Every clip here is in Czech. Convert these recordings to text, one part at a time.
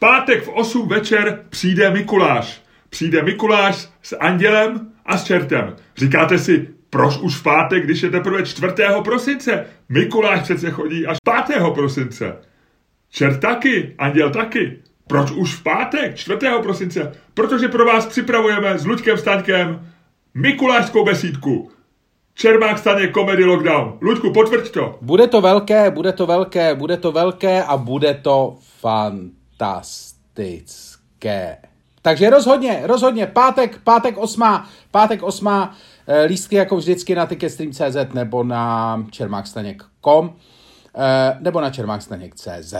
Pátek v 8 večer přijde Mikuláš. Přijde Mikuláš s andělem a s čertem. Říkáte si, proč už v pátek, když je teprve 4. prosince? Mikuláš přece chodí až 5. prosince. Čert taky, anděl taky. Proč už v pátek, 4. prosince? Protože pro vás připravujeme s Luďkem Staňkem Mikulášskou besídku. Čermák stane Comedy Lockdown. Luďku, potvrď to. Bude to velké, bude to velké, bude to velké a bude to fantastické. Takže rozhodně, rozhodně, pátek, pátek osmá, pátek osmá, eh, lístky jako vždycky na ticketstream.cz nebo na čermákstaněk.com eh, nebo na čermákstaněk.cz.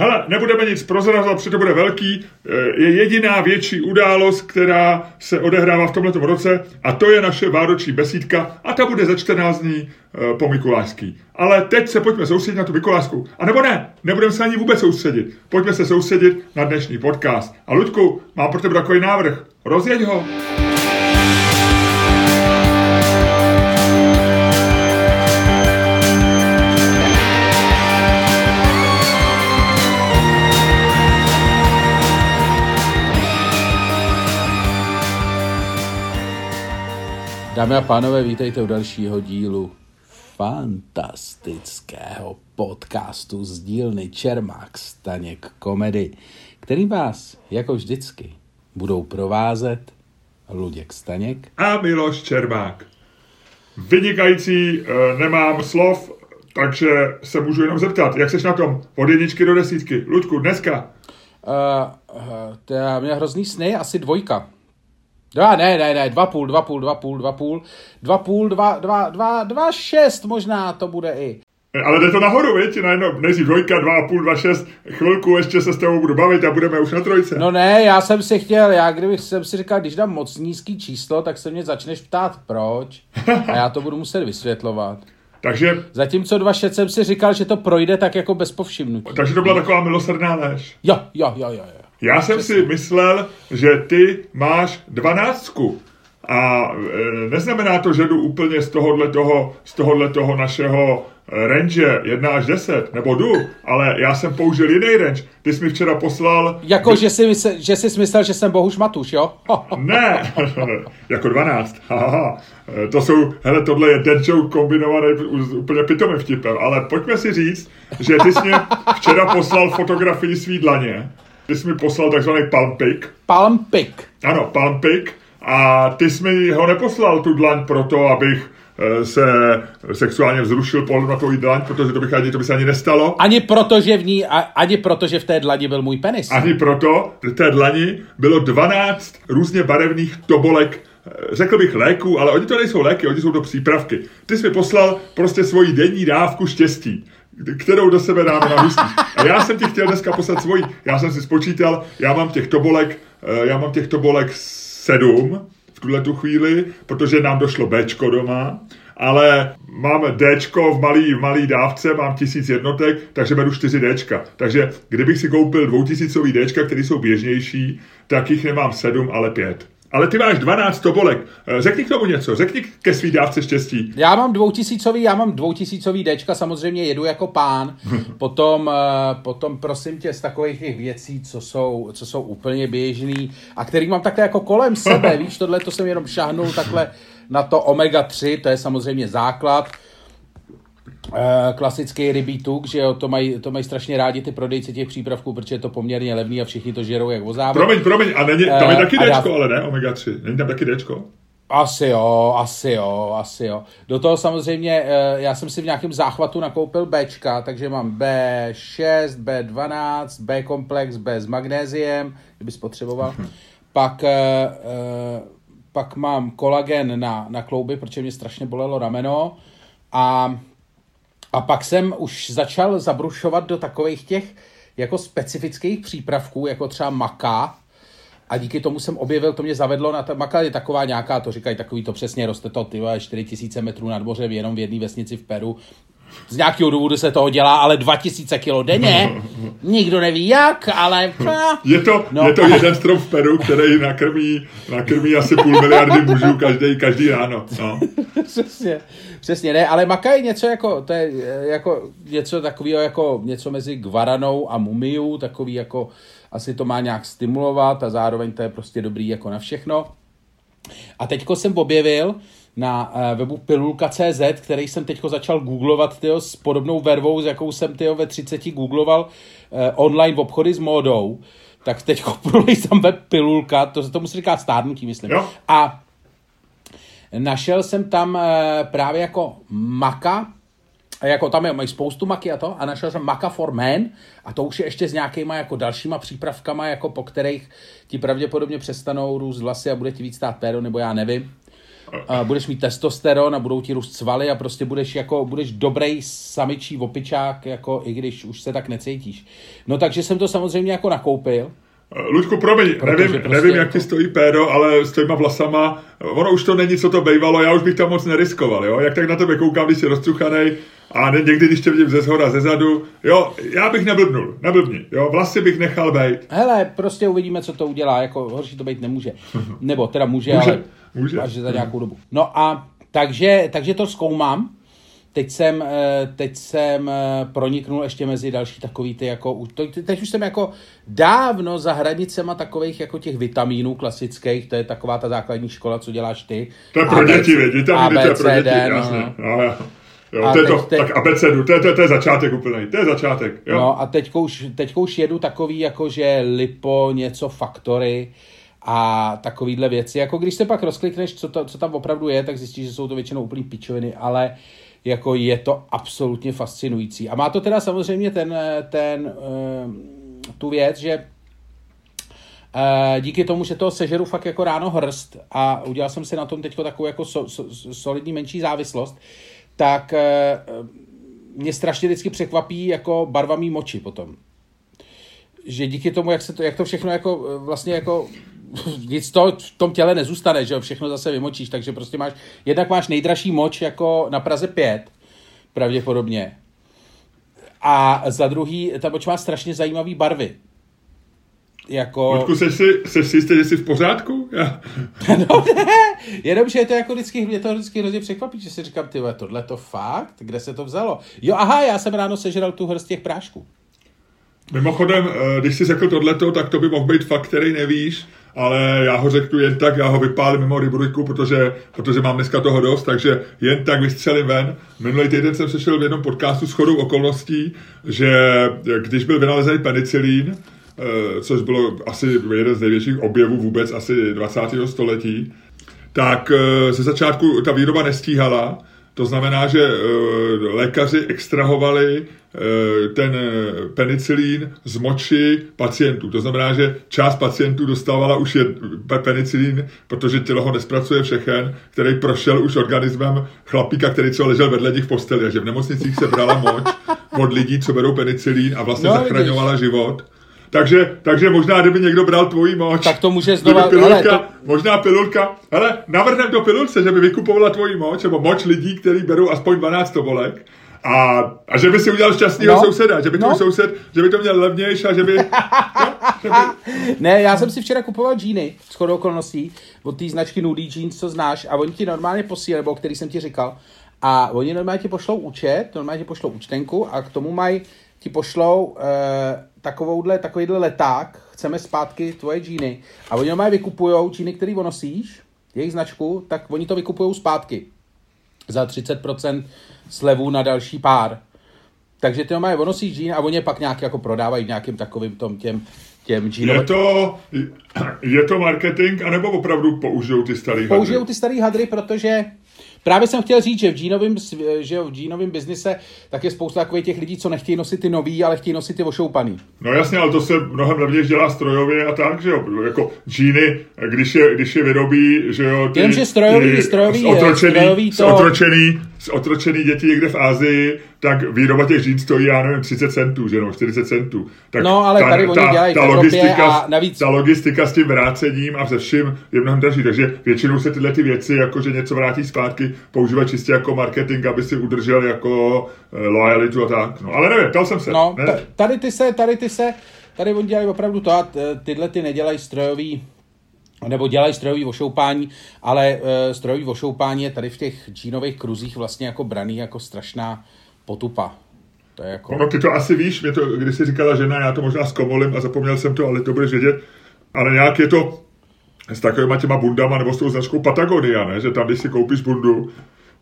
Hele, nebudeme nic prozrazovat, protože to bude velký. Eh, je jediná větší událost, která se odehrává v tomto roce a to je naše vánoční besídka a ta bude za 14 dní eh, po Mikulášský. Ale teď se pojďme soustředit na tu Mikulášskou. A nebo ne, nebudeme se ani vůbec soustředit. Pojďme se soustředit na dnešní podcast. A Ludku, mám pro tebe takový návrh. Rozjeď ho. Dámy a pánové, vítejte u dalšího dílu fantastického podcastu z dílny Čermák Staněk Komedy, který vás, jako vždycky, budou provázet Luděk Staněk a Miloš Čermák. Vynikající, eh, nemám slov, takže se můžu jenom zeptat, jak seš na tom od jedničky do desítky? Luďku, dneska? Uh, uh, to já měl hrozný sny, asi dvojka. Dva, ne, ne, ne, dva půl, dva půl, dva půl, dva půl, dva půl, dva, dva, dva, dva šest možná to bude i. Ale jde to nahoru, viď? Najednou, nejdřív dvojka, dva a půl, dva šest, chvilku ještě se s tebou budu bavit a budeme už na trojce. No ne, já jsem si chtěl, já kdybych jsem si říkal, když dám moc nízký číslo, tak se mě začneš ptát proč a já to budu muset vysvětlovat. Takže... Zatímco dva šest jsem si říkal, že to projde tak jako bez povšimnutí. Takže to byla taková milosrdná lež. Jo, jo, jo, jo. jo. Já jsem si myslel, že ty máš dvanáctku. A e, neznamená to, že jdu úplně z tohohle toho, z tohohle toho našeho range 1 až 10, nebo jdu, ale já jsem použil jiný range. Ty jsi mi včera poslal... Jako, že jsi, mysl, že jsi myslel, že jsem Bohuš Matuš, jo? ne, jako 12. Haha. To jsou, hele, tohle je dead joke kombinovaný úplně pitomým vtipem, ale pojďme si říct, že ty jsi mě včera poslal fotografii svý dlaně, ty jsi mi poslal takzvaný palm pick. Palm pick. Ano, palm pick. A ty jsi mi ho neposlal tu dlaň proto, abych eh, se sexuálně vzrušil pohled na tvou dlaň, protože to, bych ani, to by se ani nestalo. Ani proto, že v ní, ani proto, že v té dlani byl můj penis. Ani proto, v té dlani bylo 12 různě barevných tobolek eh, řekl bych léků, ale oni to nejsou léky, oni jsou to přípravky. Ty jsi mi poslal prostě svoji denní dávku štěstí kterou do sebe dáme na hustí. A já jsem ti chtěl dneska poslat svoji, já jsem si spočítal, já mám těch tobolek, eh, já mám těch tobolek sedm v tuhle tu chvíli, protože nám došlo Bčko doma, ale máme Dčko v malý, v malý dávce, mám tisíc jednotek, takže beru 4 Dčka. Takže kdybych si koupil dvoutisícový Dčka, které jsou běžnější, tak jich nemám sedm, ale pět. Ale ty máš 12 tobolek. Eh, řekni k tomu něco, řekni ke svý dávce štěstí. Já mám dvoutisícový, já mám dvoutisícový Dčka, samozřejmě jedu jako pán. Potom, eh, potom prosím tě, z takových těch věcí, co jsou, co jsou úplně běžný a který mám takhle jako kolem sebe, víš, tohle to jsem jenom šahnul takhle na to omega 3, to je samozřejmě základ klasický rybí tuk, že jo, to mají, to mají strašně rádi ty prodejci těch přípravků, protože je to poměrně levný a všichni to žerou jak vozávek. Promiň, promiň, a není, tam je eh, taky uh, Dčko, já... ale ne, omega 3, není tam taky Dčko? Asi jo, asi jo, asi jo. Do toho samozřejmě, eh, já jsem si v nějakém záchvatu nakoupil Bčka, takže mám B6, B12, B-komplex, B s magnéziem, kdyby spotřeboval. pak, pak mám kolagen na, na klouby, protože mě strašně bolelo rameno. A a pak jsem už začal zabrušovat do takových těch jako specifických přípravků, jako třeba maka, a díky tomu jsem objevil, to mě zavedlo na ta maka je taková nějaká, to říkají takový to přesně, roste to ty 4000 metrů nad mořem jenom v jedné vesnici v Peru z nějakého důvodu se toho dělá, ale 2000 kilo denně. Nikdo neví jak, ale... Je to, no, je to jeden strom v Peru, který nakrmí, nakrmí asi půl miliardy mužů každý, každý ráno. No. přesně, přesně, ne, ale maka je něco jako, to je jako něco takového jako něco mezi Guaranou a Mumiu, takový jako asi to má nějak stimulovat a zároveň to je prostě dobrý jako na všechno. A teďko jsem objevil na uh, webu pilulka.cz, který jsem teďko začal googlovat tyjo, s podobnou vervou, s jakou jsem tyjo, ve 30 googloval uh, online v obchody s módou, tak teď prolej tam web pilulka, to, to musí říká stárnutí, myslím. Jo. A našel jsem tam uh, právě jako maka, a jako tam je, mají spoustu maky a to, a našel jsem Maka for Men a to už je ještě s nějakýma jako dalšíma přípravkama, jako po kterých ti pravděpodobně přestanou růst vlasy a bude ti víc stát péro, nebo já nevím. A budeš mít testosteron a budou ti růst svaly a prostě budeš jako, budeš dobrý samičí opičák, jako i když už se tak necítíš. No takže jsem to samozřejmě jako nakoupil. Luďku, promiň, nevím, prostě nevím, jak ti stojí péro, ale s těma vlasama, ono už to není, co to bývalo, já už bych tam moc neriskoval, jo? Jak tak na tebe koukám, když jsi rozcuchanej, a někdy, když tě vidím ze zhora, ze zadu, jo, já bych neblbnul, neblbni, jo, vlasy bych nechal být. Hele, prostě uvidíme, co to udělá, jako horší to být nemůže. Nebo teda může, může ale může. až za nějakou dobu. No a takže, takže to zkoumám. Teď jsem, eh, teď jsem eh, proniknul ještě mezi další takový ty jako, teď už jsem jako dávno za hranicema takových jako těch vitamínů klasických, to je taková ta základní škola, co děláš ty. To je pro děti, vitamíny to je pro děti, jasně. No. No, Jo, a to je to, teď, tak abecedu, to je, to, je, to je začátek úplný, to je začátek. Jo. No a teďko už, teďko už jedu takový jako, že lipo, něco faktory a takovýhle věci. Jako když se pak rozklikneš, co, to, co tam opravdu je, tak zjistíš, že jsou to většinou úplný pičoviny, ale jako je to absolutně fascinující. A má to teda samozřejmě ten, ten uh, tu věc, že uh, díky tomu, že to sežeru fakt jako ráno hrst a udělal jsem si na tom teď takovou jako so, so, solidní menší závislost, tak eh, mě strašně vždycky překvapí jako barva mý moči potom. Že díky tomu, jak, se to, jak to všechno jako eh, vlastně jako nic to v tom těle nezůstane, že jo, všechno zase vymočíš, takže prostě máš, jednak máš nejdražší moč jako na Praze 5, pravděpodobně. A za druhý, ta moč má strašně zajímavé barvy jako... Ludku, jsi si, jsi si jistý, že jsi v pořádku? Já... no ne, jenom, že je to jako vždycky, mě to vždycky hrozně překvapí, že si říkám, ty tohle to fakt? Kde se to vzalo? Jo, aha, já jsem ráno sežral tu hrst těch prášků. Mimochodem, eh, když jsi řekl tohleto, tak to by mohl být fakt, který nevíš, ale já ho řeknu jen tak, já ho vypálím mimo rybruďku, protože, protože mám dneska toho dost, takže jen tak vystřelím ven. Minulý týden jsem sešel v jednom podcastu s chodou okolností, že když byl vynalezený penicilín, Eh, což bylo asi jeden z největších objevů vůbec asi 20. století, tak eh, ze začátku ta výroba nestíhala, to znamená, že eh, lékaři extrahovali ten penicilín z moči pacientů. To znamená, že část pacientů dostávala už je penicilín, protože tělo ho nespracuje všechen, který prošel už organismem chlapíka, který třeba ležel vedle nich v posteli. A že v nemocnicích se brala moč od lidí, co berou penicilín a vlastně no, zachraňovala vidíš. život. Takže, takže možná, kdyby někdo bral tvojí moč, tak to může znova, pilulka, hele, to... možná pilulka, hele, navrhnem do pilulce, že by vykupovala tvojí moč, nebo moč lidí, kteří berou aspoň 12 tobolek, a, a že by si udělal šťastného no. souseda, že by no. soused, že by to měl levnější a že by, no, že by... Ne, já jsem si včera kupoval džíny, s chodou okolností, od té značky Nudy Jeans, co znáš, a oni ti normálně posílají, nebo který jsem ti říkal, a oni normálně ti pošlou účet, normálně ti pošlou účtenku a k tomu mají, ti pošlou eh, takovouhle, takovýhle leták, chceme zpátky tvoje džíny. A oni normálně vykupují džíny, který nosíš, jejich značku, tak oni to vykupují zpátky. Za 30% slevu na další pár. Takže ty normálně onosíš džín a oni je pak nějak jako prodávají v nějakým takovým tom těm, těm džínovým. Je to, je to marketing, anebo opravdu použijou ty starý hadry? Použijou ty starý hadry, protože Právě jsem chtěl říct, že v džínovém, že v džínovém biznise tak je spousta takových těch lidí, co nechtějí nosit ty nový, ale chtějí nosit ty ošoupaný. No jasně, ale to se mnohem levněji dělá strojově a tak, že jo, jako džíny, když je, když je vyrobí, že jo, ty, Jenže strojový, ty, strojový, otročený, strojový to... otročený, otročený děti někde v Ázii, tak výroba těch džín stojí, já nevím, 30 centů, že no, 40 centů. Tak no, ale ta, tady ta, oni dělají ta, logistika, a navíc... ta logistika s tím vrácením a se vším je mnohem dražší, takže většinou se tyhle ty věci, jako že něco vrátí zpátky, používat čistě jako marketing, aby si udržel jako uh, lojalitu a tak. No, ale nevím, ptal jsem se. No, ne? tady ty se, tady ty se, tady oni dělají opravdu to a tyhle ty nedělají strojový nebo dělají strojový ošoupání, ale uh, strojový ošoupání je tady v těch džínových kruzích vlastně jako braný jako strašná potupa. To je jako... Ono, ty to asi víš, mě to, když jsi říkala žena, já to možná zkomolím a zapomněl jsem to, ale to budeš vědět. Ale nějak je to s takovýma těma bundama nebo s tou značkou Patagonia, ne? že tam, když si koupíš bundu,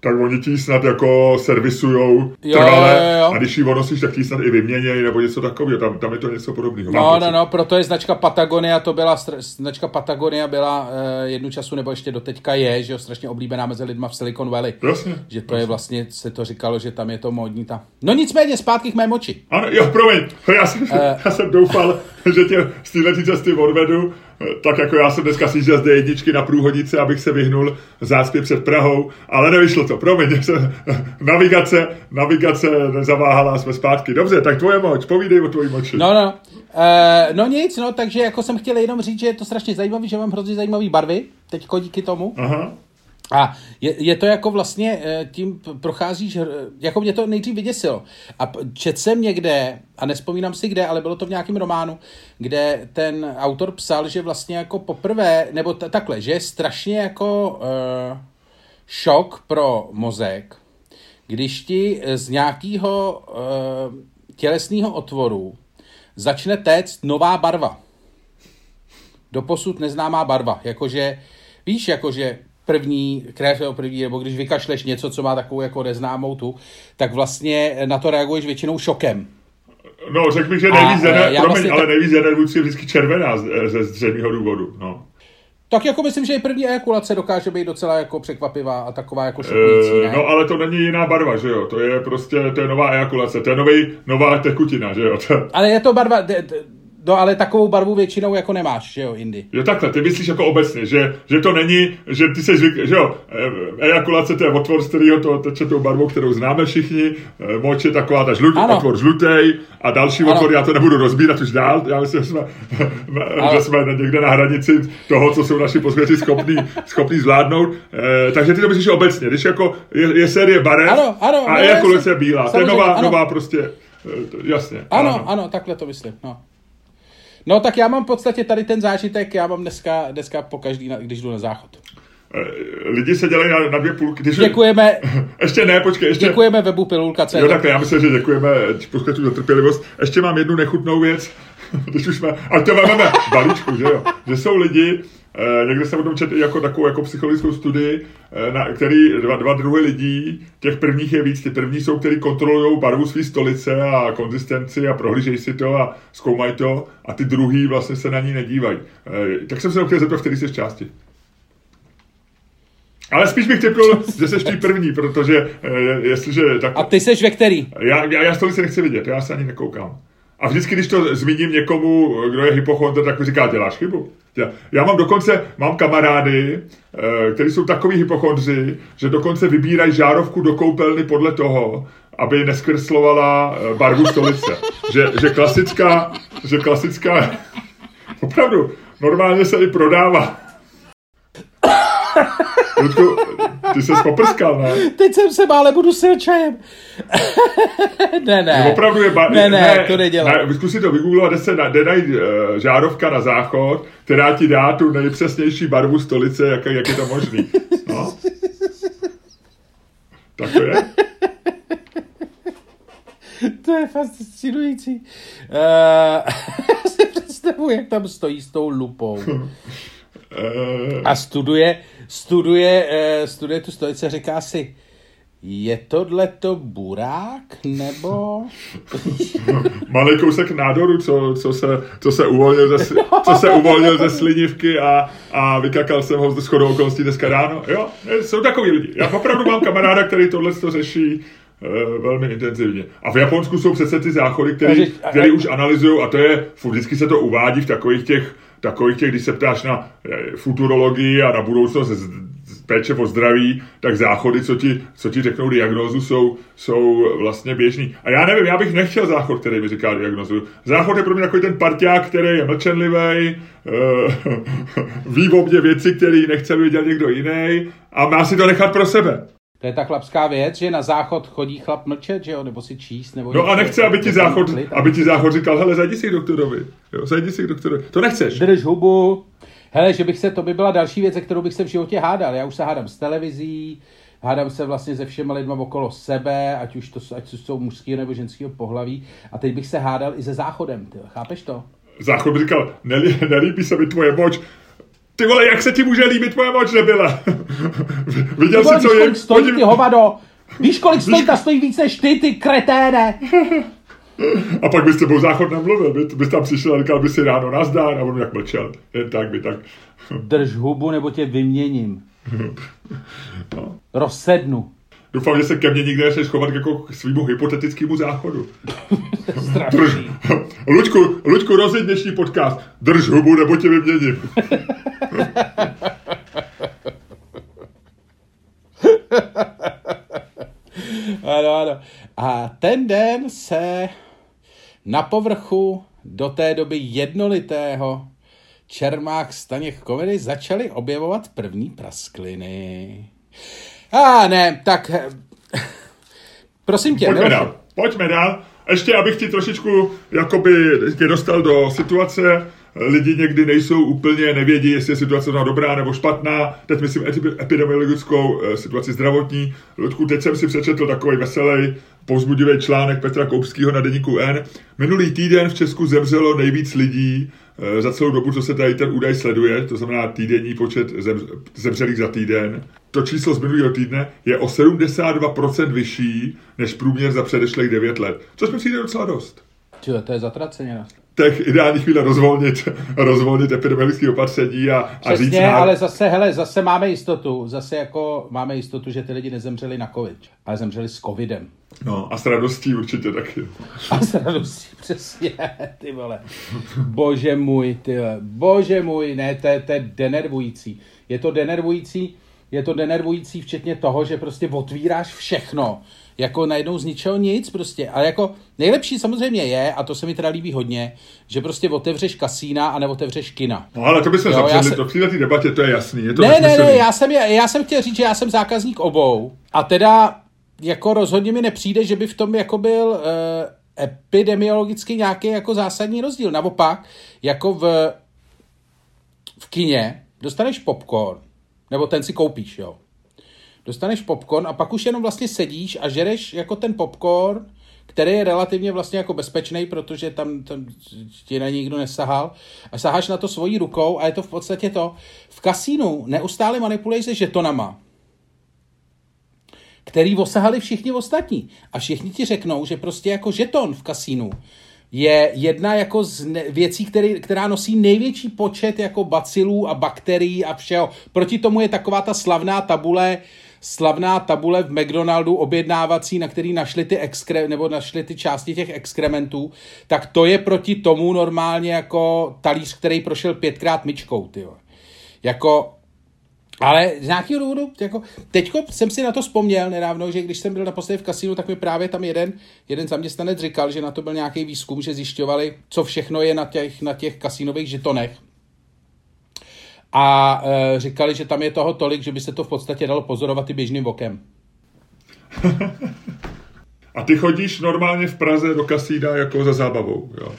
tak oni ti snad jako servisujou trvale jo, jo. a když ji onosíš, tak ti snad i vyměnějí nebo něco takového, tam, tam je to něco podobného. No, no, no, proto je značka Patagonia, to byla, značka Patagonia byla uh, jednu času, nebo ještě doteďka je, že jo, strašně oblíbená mezi lidma v Silicon Valley. Jasně. Že to je vlastně, se to říkalo, že tam je to módní ta. No nicméně, zpátky k mé moči. Ano, jo, promiň, já jsem, Eh. já jsem doufal, že tě z této cesty odvedu, tak jako já jsem dneska sjížděl z D1 na průhodnici, abych se vyhnul zácpě před Prahou, ale nevyšlo to, promiň, jsem, navigace, navigace nezaváhala, jsme zpátky. Dobře, tak tvoje moč, povídej o tvojí moči. No, no. Uh, no nic, no, takže jako jsem chtěl jenom říct, že je to strašně zajímavý, že mám hrozně zajímavé barvy, teďko díky tomu. Aha, A je, je to jako vlastně, eh, tím procházíš, jako mě to nejdřív vyděsilo. A čet jsem někde, a nespomínám si kde, ale bylo to v nějakém románu, kde ten autor psal, že vlastně jako poprvé, nebo t- takhle, že je strašně jako uh, šok pro mozek, když ti z nějakého uh, tělesného otvoru začne téct nová barva doposud neznámá barva. Jakože, víš, jakože první krev nebo první, nebo když vykašleš něco, co má takovou jako neznámou tu, tak vlastně na to reaguješ většinou šokem. no řekl bych, že nejvíc eh, já promiň, vlastně ale nejvíc vůdce je vždycky červená eh, ze zřejmého důvodu, no. Tak jako myslím, že i první ejakulace dokáže být docela jako překvapivá a taková jako šokující, Eh, ne? no ale to není jiná barva, že jo, to je prostě, to je nová ejakulace, to je nový, nová tekutina, že jo, to, Ale je to barva, no ale takovou barvu většinou jako nemáš, že jo, Indy. Jo takhle, ty myslíš jako obecně, že, že to není, že ty se zvyk, že jo, eh, ejakulace to je otvor, z kterého to teče tou barvou, kterou známe všichni, eh, moč je taková ta žlut, Ano. otvor žlutej a další Ano. otvor, já to nebudu rozbírat už dál, já myslím, že jsme, že jsme někde na hranici toho, co jsou naši posluchači schopní, schopní zvládnout, eh, takže ty to myslíš obecně, když jako je, je série barev Ano, ano, a no, ejakulace bílá, to je nová, ano. nová prostě, jasně. Ano, ano, takhle to myslím, no. No tak já mám v podstatě tady ten zážitek, já mám dneska, dneska po každý, když jdu na záchod. Eh, Lidi se dělají na, na dvě půlky, když, Děkujeme, ještě ne, počkej, ještě, děkujeme webu Pilulka.cz. Jo, takhle, já myslím, že děkujeme posluchačům za trpělivost. Ještě mám jednu nechutnou věc, když už jsme, a to máme balíčku, že jo, že jsou lidi, někde jsem o tom četl jako takovou jako psychologickou studii, eh, na, který dva, dva druhy lidí, těch prvních je víc, ty první jsou, kteří kontrolují barvu své stolice a konzistenci a prohlížejí si to a zkoumají to a ty druhý vlastně se na ní nedívají. Eh, tak jsem se chtěl zeptat, v který jsi části. Ale spíš bych typnul, že jsi ty první, protože eh, jestliže tak... A ty seš ve který? Já, já, já stolici nechci vidět, já se ani nekoukám. A vždycky, když to zmíním někomu, kdo je hypochondr, tak mi říká, děláš chybu. Já, já mám dokonce, mám kamarády, eh, kteří jsou takový hypochondři, že dokonce vybírají žárovku do koupelny podle toho, aby neskreslovala eh, barvu stolice. Že, že klasická, že klasická, opravdu, normálně se i prodává. Ludku, ty se poprskal, ne? Teď jsem se bál, ale budu sil čajem. ne, ne. Opravdu je ba- Ne, ne, to nedělám. Ne, zkus si to vygooglovat, kde se na, jde najít uh, žárovka na záchod, která ti dá tu nejpřesnější barvu stolice, jak, jak je to možný. No. Tak to je. To je fascinující. Uh, já si představuji, jak tam stojí s tou lupou. Uh, A studuje, studuje, uh, studuje tu stolici a říká si, je tohleto burák, nebo... malý kousek nádoru, co, co, se, co, se uvolnil ze, co se uvolnil ze slinivky a, a vykakal jsem ho z shodou okolností dneska ráno. Jo, jsou takový lidi. Já opravdu mám kamaráda, který tohle to řeší uh, velmi intenzivně. A v Japonsku jsou přece ty záchody, který už analyzují, a to je, vždycky se to uvádí v takových těch, takových těch, když se ptáš na eh, futurologii a na budoucnost z, z péče o zdraví, tak záchody, co ti, co ti řeknou diagnózu, jsou, jsou vlastně běžný. A já nevím, já bych nechtěl záchod, který mi říká diagnózu. Záchod je pro mě takový ten parťák, který je mlčenlivý, uh, ví o mě věci, které nechce vědět někdo jiný a má si to nechat pro sebe. To je ta chlapská věc, že na záchod chodí chlap mlčet, že jo, nebo si číst, nebo... No a nechce, aby ti záchod, aby ti záchod říkal, hele, zajdi si k doktorovi. Jo, zajdi si k doktorovi. To nechceš. Drž hubu. Hele, že bych se, to by byla další věc, se kterou bych se v životě hádal. Já už se hádám s televizí, hádám se vlastně se všema lidma okolo sebe, ať už to ať jsou mužského nebo ženského pohlaví. A teď bych se hádal i se záchodem, ty, chápeš to? Záchod by říkal, nelí, nelíbí se mi tvoje moč, ty vole, jak se ti může líbit tvoje moč, nebyla? Viděl jsi, co je? Stojí, ty hovado! Víš, kolik stojí, ta stojí víc než ty, ty kreténe! A pak byste byl záchod nemluvil, by, bys tam přišel a říkal by si ráno nazdár a on jak mlčel. Jen tak by tak. Drž hubu, nebo tě vyměním. no. Rozsednu. Doufám, že se ke mně nikdy nechceš chovat jako k svýmu hypotetickému záchodu. Drž. Luďku, Luďku, rozjeď dnešní podcast. Drž hubu, nebo tě vyměním. ano, ano. A ten den se na povrchu do té doby jednolitého Čermák Staněk komedy začaly objevovat první praskliny. A ne, tak prosím tě. Pojďme dál, pojďme dál. Ještě, abych ti trošičku jakoby tě dostal do situace, lidi někdy nejsou úplně, nevědí, jestli je situace dobrá nebo špatná. Teď myslím epidemiologickou eh, situaci zdravotní. Ludku, teď jsem si přečetl takový veselý, povzbudivý článek Petra Koupského na deníku N. Minulý týden v Česku zemřelo nejvíc lidí eh, za celou dobu, co se tady ten údaj sleduje, to znamená týdenní počet zemřelých za týden. To číslo z minulého týdne je o 72% vyšší než průměr za předešlých 9 let, což mi přijde docela dost. Čo, to je zatraceně tak ideální chvíle rozvolnit, rozvolnit epidemiologické opatření a, a Přesně, říct... ale zase, hele, zase máme jistotu, zase jako máme jistotu, že ty lidi nezemřeli na covid, ale zemřeli s covidem. No a s radostí určitě taky. A s radostí, přesně, ty vole. Bože můj, ty vole. Bože můj, ne, to je, to je denervující. Je to denervující, je to denervující včetně toho, že prostě otvíráš všechno jako najednou z ničeho nic prostě. Ale jako nejlepší samozřejmě je, a to se mi teda líbí hodně, že prostě otevřeš kasína a neotevřeš kina. No ale to bychom zapřeli, se... to v této debatě, to je jasný. Je to ne, ne, ne, já jsem, já jsem chtěl říct, že já jsem zákazník obou. A teda jako rozhodně mi nepřijde, že by v tom jako byl uh, epidemiologicky nějaký jako zásadní rozdíl. Naopak, jako v, v kině dostaneš popcorn, nebo ten si koupíš, jo dostaneš popcorn a pak už jenom vlastně sedíš a žereš jako ten popcorn, který je relativně vlastně jako bezpečný, protože tam, tam ti na nikdo nesahal a saháš na to svojí rukou a je to v podstatě to. V kasínu neustále manipuluješ se žetonama, který osahali všichni ostatní. A všichni ti řeknou, že prostě jako žeton v kasínu je jedna jako z věcí, který, která nosí největší počet jako bacilů a bakterií a všeho. Proti tomu je taková ta slavná tabule slavná tabule v McDonaldu objednávací, na který našli ty exkre, nebo našli ty části těch exkrementů, tak to je proti tomu normálně jako talíř, který prošel pětkrát myčkou, ty Jako, ale z nějakého důvodu, jako, teďko jsem si na to vzpomněl nedávno, že když jsem byl naposledy v kasínu, tak mi právě tam jeden, jeden zaměstnanec říkal, že na to byl nějaký výzkum, že zjišťovali, co všechno je na těch, na těch kasínových žetonech a e, říkali, že tam je toho tolik, že by se to v podstatě dalo pozorovat i běžným okem. a ty chodíš normálně v Praze do kasína jako za zábavou, jo?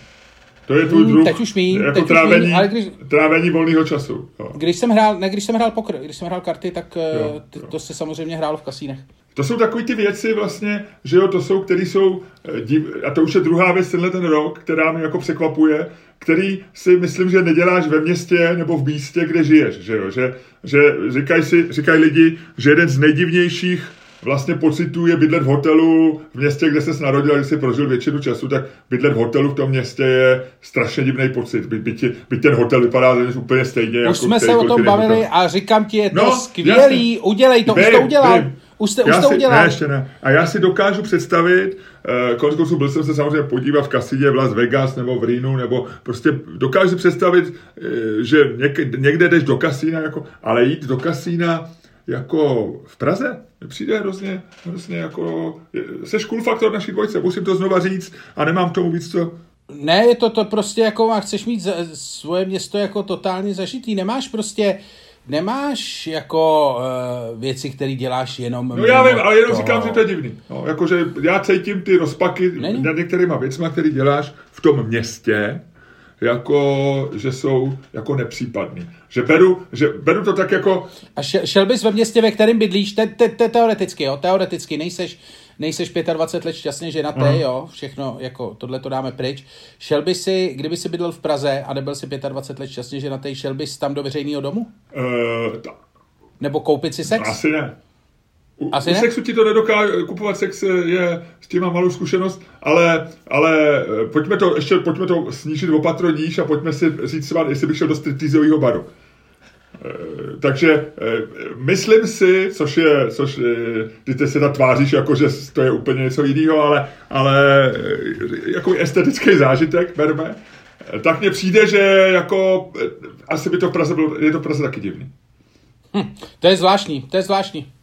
To je tvůj hmm, druh, teď už míň, jako teď trávení, už míň, ale když, trávení volného času. Jo. Když jsem hrál, ne, když jsem hrál pokr, když jsem hrál karty, tak e, jo, jo. to se samozřejmě hrálo v kasínech. To jsou takové ty věci vlastně, že jo, to jsou, které jsou, e, a to už je druhá věc tenhle ten rok, která mě jako překvapuje, který si myslím, že neděláš ve městě nebo v místě, kde žiješ, že jo? Že, že říkají si, říkají lidi, že jeden z nejdivnějších vlastně pocitů je bydlet v hotelu v městě, kde se narodil a kde jsi prožil většinu času, tak bydlet v hotelu v tom městě je strašně divný pocit. By, by, ti, by ten hotel vypadá úplně stejně. Už jako jsme se o tom bavili hotel. a říkám ti, je to no, skvělý, jasný. udělej to, bym, už to udělal. Bym. Už jste, už to udělal. Ne, ještě ne. A já si dokážu představit, uh, konec konců byl jsem se samozřejmě podívat v Kasině v Las Vegas nebo v Rínu, nebo prostě dokážu si představit, uh, že něk, někde jdeš do kasína, jako, ale jít do kasína jako v Praze, přijde hrozně, hrozně jako, seš cool faktor naší dvojce, musím to znova říct a nemám k tomu víc co, ne, je to, to prostě jako, chceš mít svoje město jako totálně zažitý, nemáš prostě nemáš jako uh, věci, které děláš jenom... No já vím, ale jenom toho. říkám, že to je divný. No, jakože já cítím ty rozpaky Není? nad některýma věcma, které děláš v tom městě, jako, že jsou jako nepřípadný. Že beru, že beru to tak jako... A šel bys ve městě, ve kterém bydlíš, te, te, te, teoreticky, jo, teoreticky, nejseš, nejseš 25 let šťastně ženatý, uh-huh. jo, všechno, jako tohle to dáme pryč. Šel bys si, kdyby si bydlel v Praze a nebyl si 25 let šťastně ženatý, šel bys tam do veřejného domu? Uh, ta... Nebo koupit si sex? Asi ne. U, Asi u ne? sexu ti to nedokáže, kupovat sex je, s tím mám malou zkušenost, ale, ale eh, pojďme to ještě, pojďme to snížit o patro níž a pojďme si říct třeba, jestli bych šel do striptizového baru. E, takže e, myslím si, což je, což ty, ty se tam tváříš, jako že to je úplně něco jiného, ale, ale jako estetický zážitek, berme, tak mně přijde, že jako asi by to v Praze bylo, je to v Praze taky divný. Hm, to je zvláštní, to je zvláštní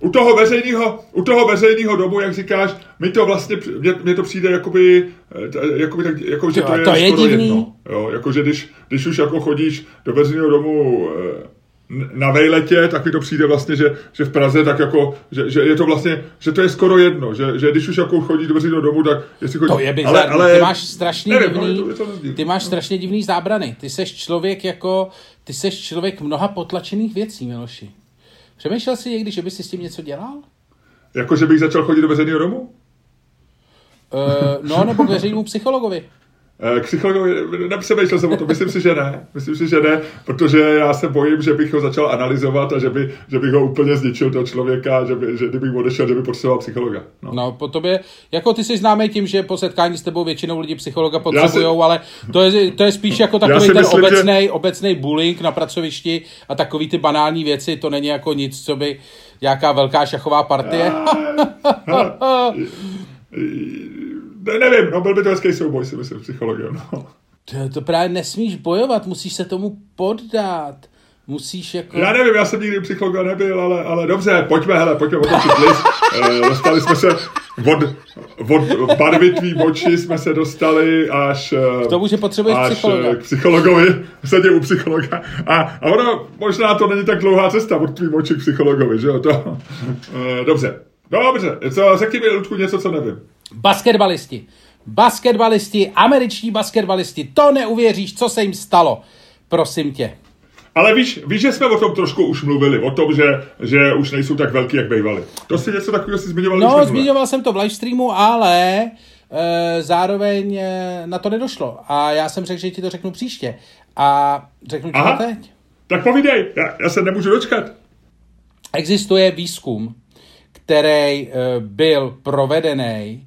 u toho veřejného, u toho veřejného domu, jak říkáš, mi to vlastně, mně, mně to přijde jakoby, eh, jakoby tak, jako, že to, to je, to je skoro divný. jedno. Jo, jako, že když, když už jako chodíš do veřejného domu eh, na vejletě, tak mi to přijde vlastně, že, že v Praze tak jako, že, že, je to vlastně, že to je skoro jedno, že, že když už jako chodí do veřejného domu, tak jestli chodí... To je bizarní, ale, ale, ty máš strašně nevím, divný, to, to ty máš strašně divný zábrany, ty seš člověk jako, ty seš člověk mnoha potlačených věcí, Miloši. Přemýšlel jsi někdy, že by si s tím něco dělal? Jako, že bych začal chodit do veřejného domu? Uh, no, nebo k veřejnému psychologovi. Eh, k psychologovi, nepřemýšlel jsem o tom, myslím si, že ne. Myslím si, že ne, protože já se bojím, že bych ho začal analyzovat a že, by, že bych ho úplně zničil toho člověka, že, by, že kdybych odešel, že by potřeboval psychologa. No. no, po tobě, jako ty jsi známý tím, že po setkání s tebou většinou lidi psychologa potřebují, si... ale to je, to je spíš jako takový ten myslím, obecný, že... bullying na pracovišti a takový ty banální věci, to není jako nic, co by nějaká velká šachová partie. Já... ne, nevím, no byl by to hezký souboj, si myslím, psychologem, no. To, to právě nesmíš bojovat, musíš se tomu poddat. Musíš jako... Já nevím, já jsem nikdy psychologa nebyl, ale, ale dobře, pojďme, hele, pojďme otočit list. E, dostali jsme se od, od barvitví moči jsme se dostali až... K tomu, že potřebuješ až psychologa. k psychologovi, sedě u psychologa. A, a ono, možná to není tak dlouhá cesta od tvý moči k psychologovi, že jo, to... Dobře, no dobře, co, řekni mi, Ludku, něco, co nevím. Basketbalisti. Basketbalisti, američtí basketbalisti, to neuvěříš, co se jim stalo. Prosím tě. Ale víš, víš, že jsme o tom trošku už mluvili, o tom, že, že už nejsou tak velký, jak bývali. To si něco takového si zmiňoval No, zmiňoval jsem to v livestreamu, ale e, zároveň e, na to nedošlo. A já jsem řekl, že ti to řeknu příště. A řeknu ti to teď. Tak povídej, já, já se nemůžu dočkat. Existuje výzkum, který e, byl provedený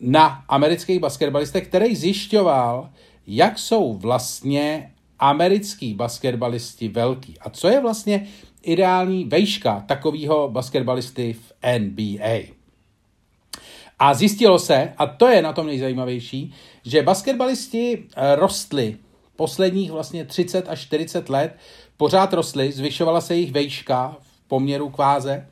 na amerických basketbalistech, který zjišťoval, jak jsou vlastně americký basketbalisti velký a co je vlastně ideální vejška takového basketbalisty v NBA. A zjistilo se, a to je na tom nejzajímavější, že basketbalisti eh, rostli posledních vlastně 30 až 40 let, pořád rostly, zvyšovala se jejich vejška v poměru k váze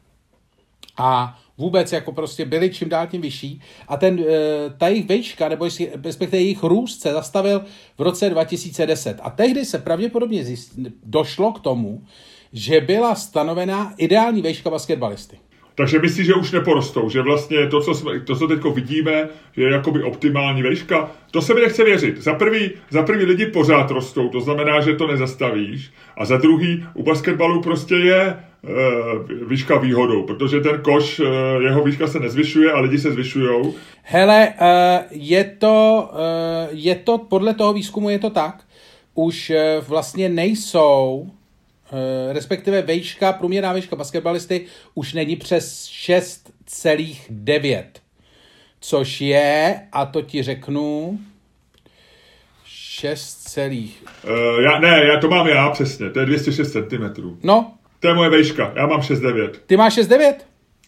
a vůbec jako prostě byli čím dál tím vyšší a ten, eh, ta jejich vejška, nebo respektive jejich růst se zastavil v roce 2010 a tehdy se pravděpodobně zjist, došlo k tomu, že byla stanovená ideální vejška basketbalisty. Takže myslíš, že už neporostou, že vlastně to, co, jsme, to, co teď vidíme, je jakoby optimální vejška. To se mi nechce věřit. Za prvý, za prvý lidi pořád rostou, to znamená, že to nezastavíš. A za druhý, u basketbalu prostě je výška výhodou, protože ten koš, e, jeho výška se nezvyšuje a lidi se zvyšují. Hele, e, je, to, je to, podle toho výzkumu je to tak, už vlastně nejsou Eh, respektive vejška, průměrná vejška basketbalisty už není přes 6,9. Což je, a to ti řeknu, 6 celých. Uh, já, ne, já to mám já přesně, to je 206 cm. No. To je moje vejška, já mám 6,9. Ty máš 6,9?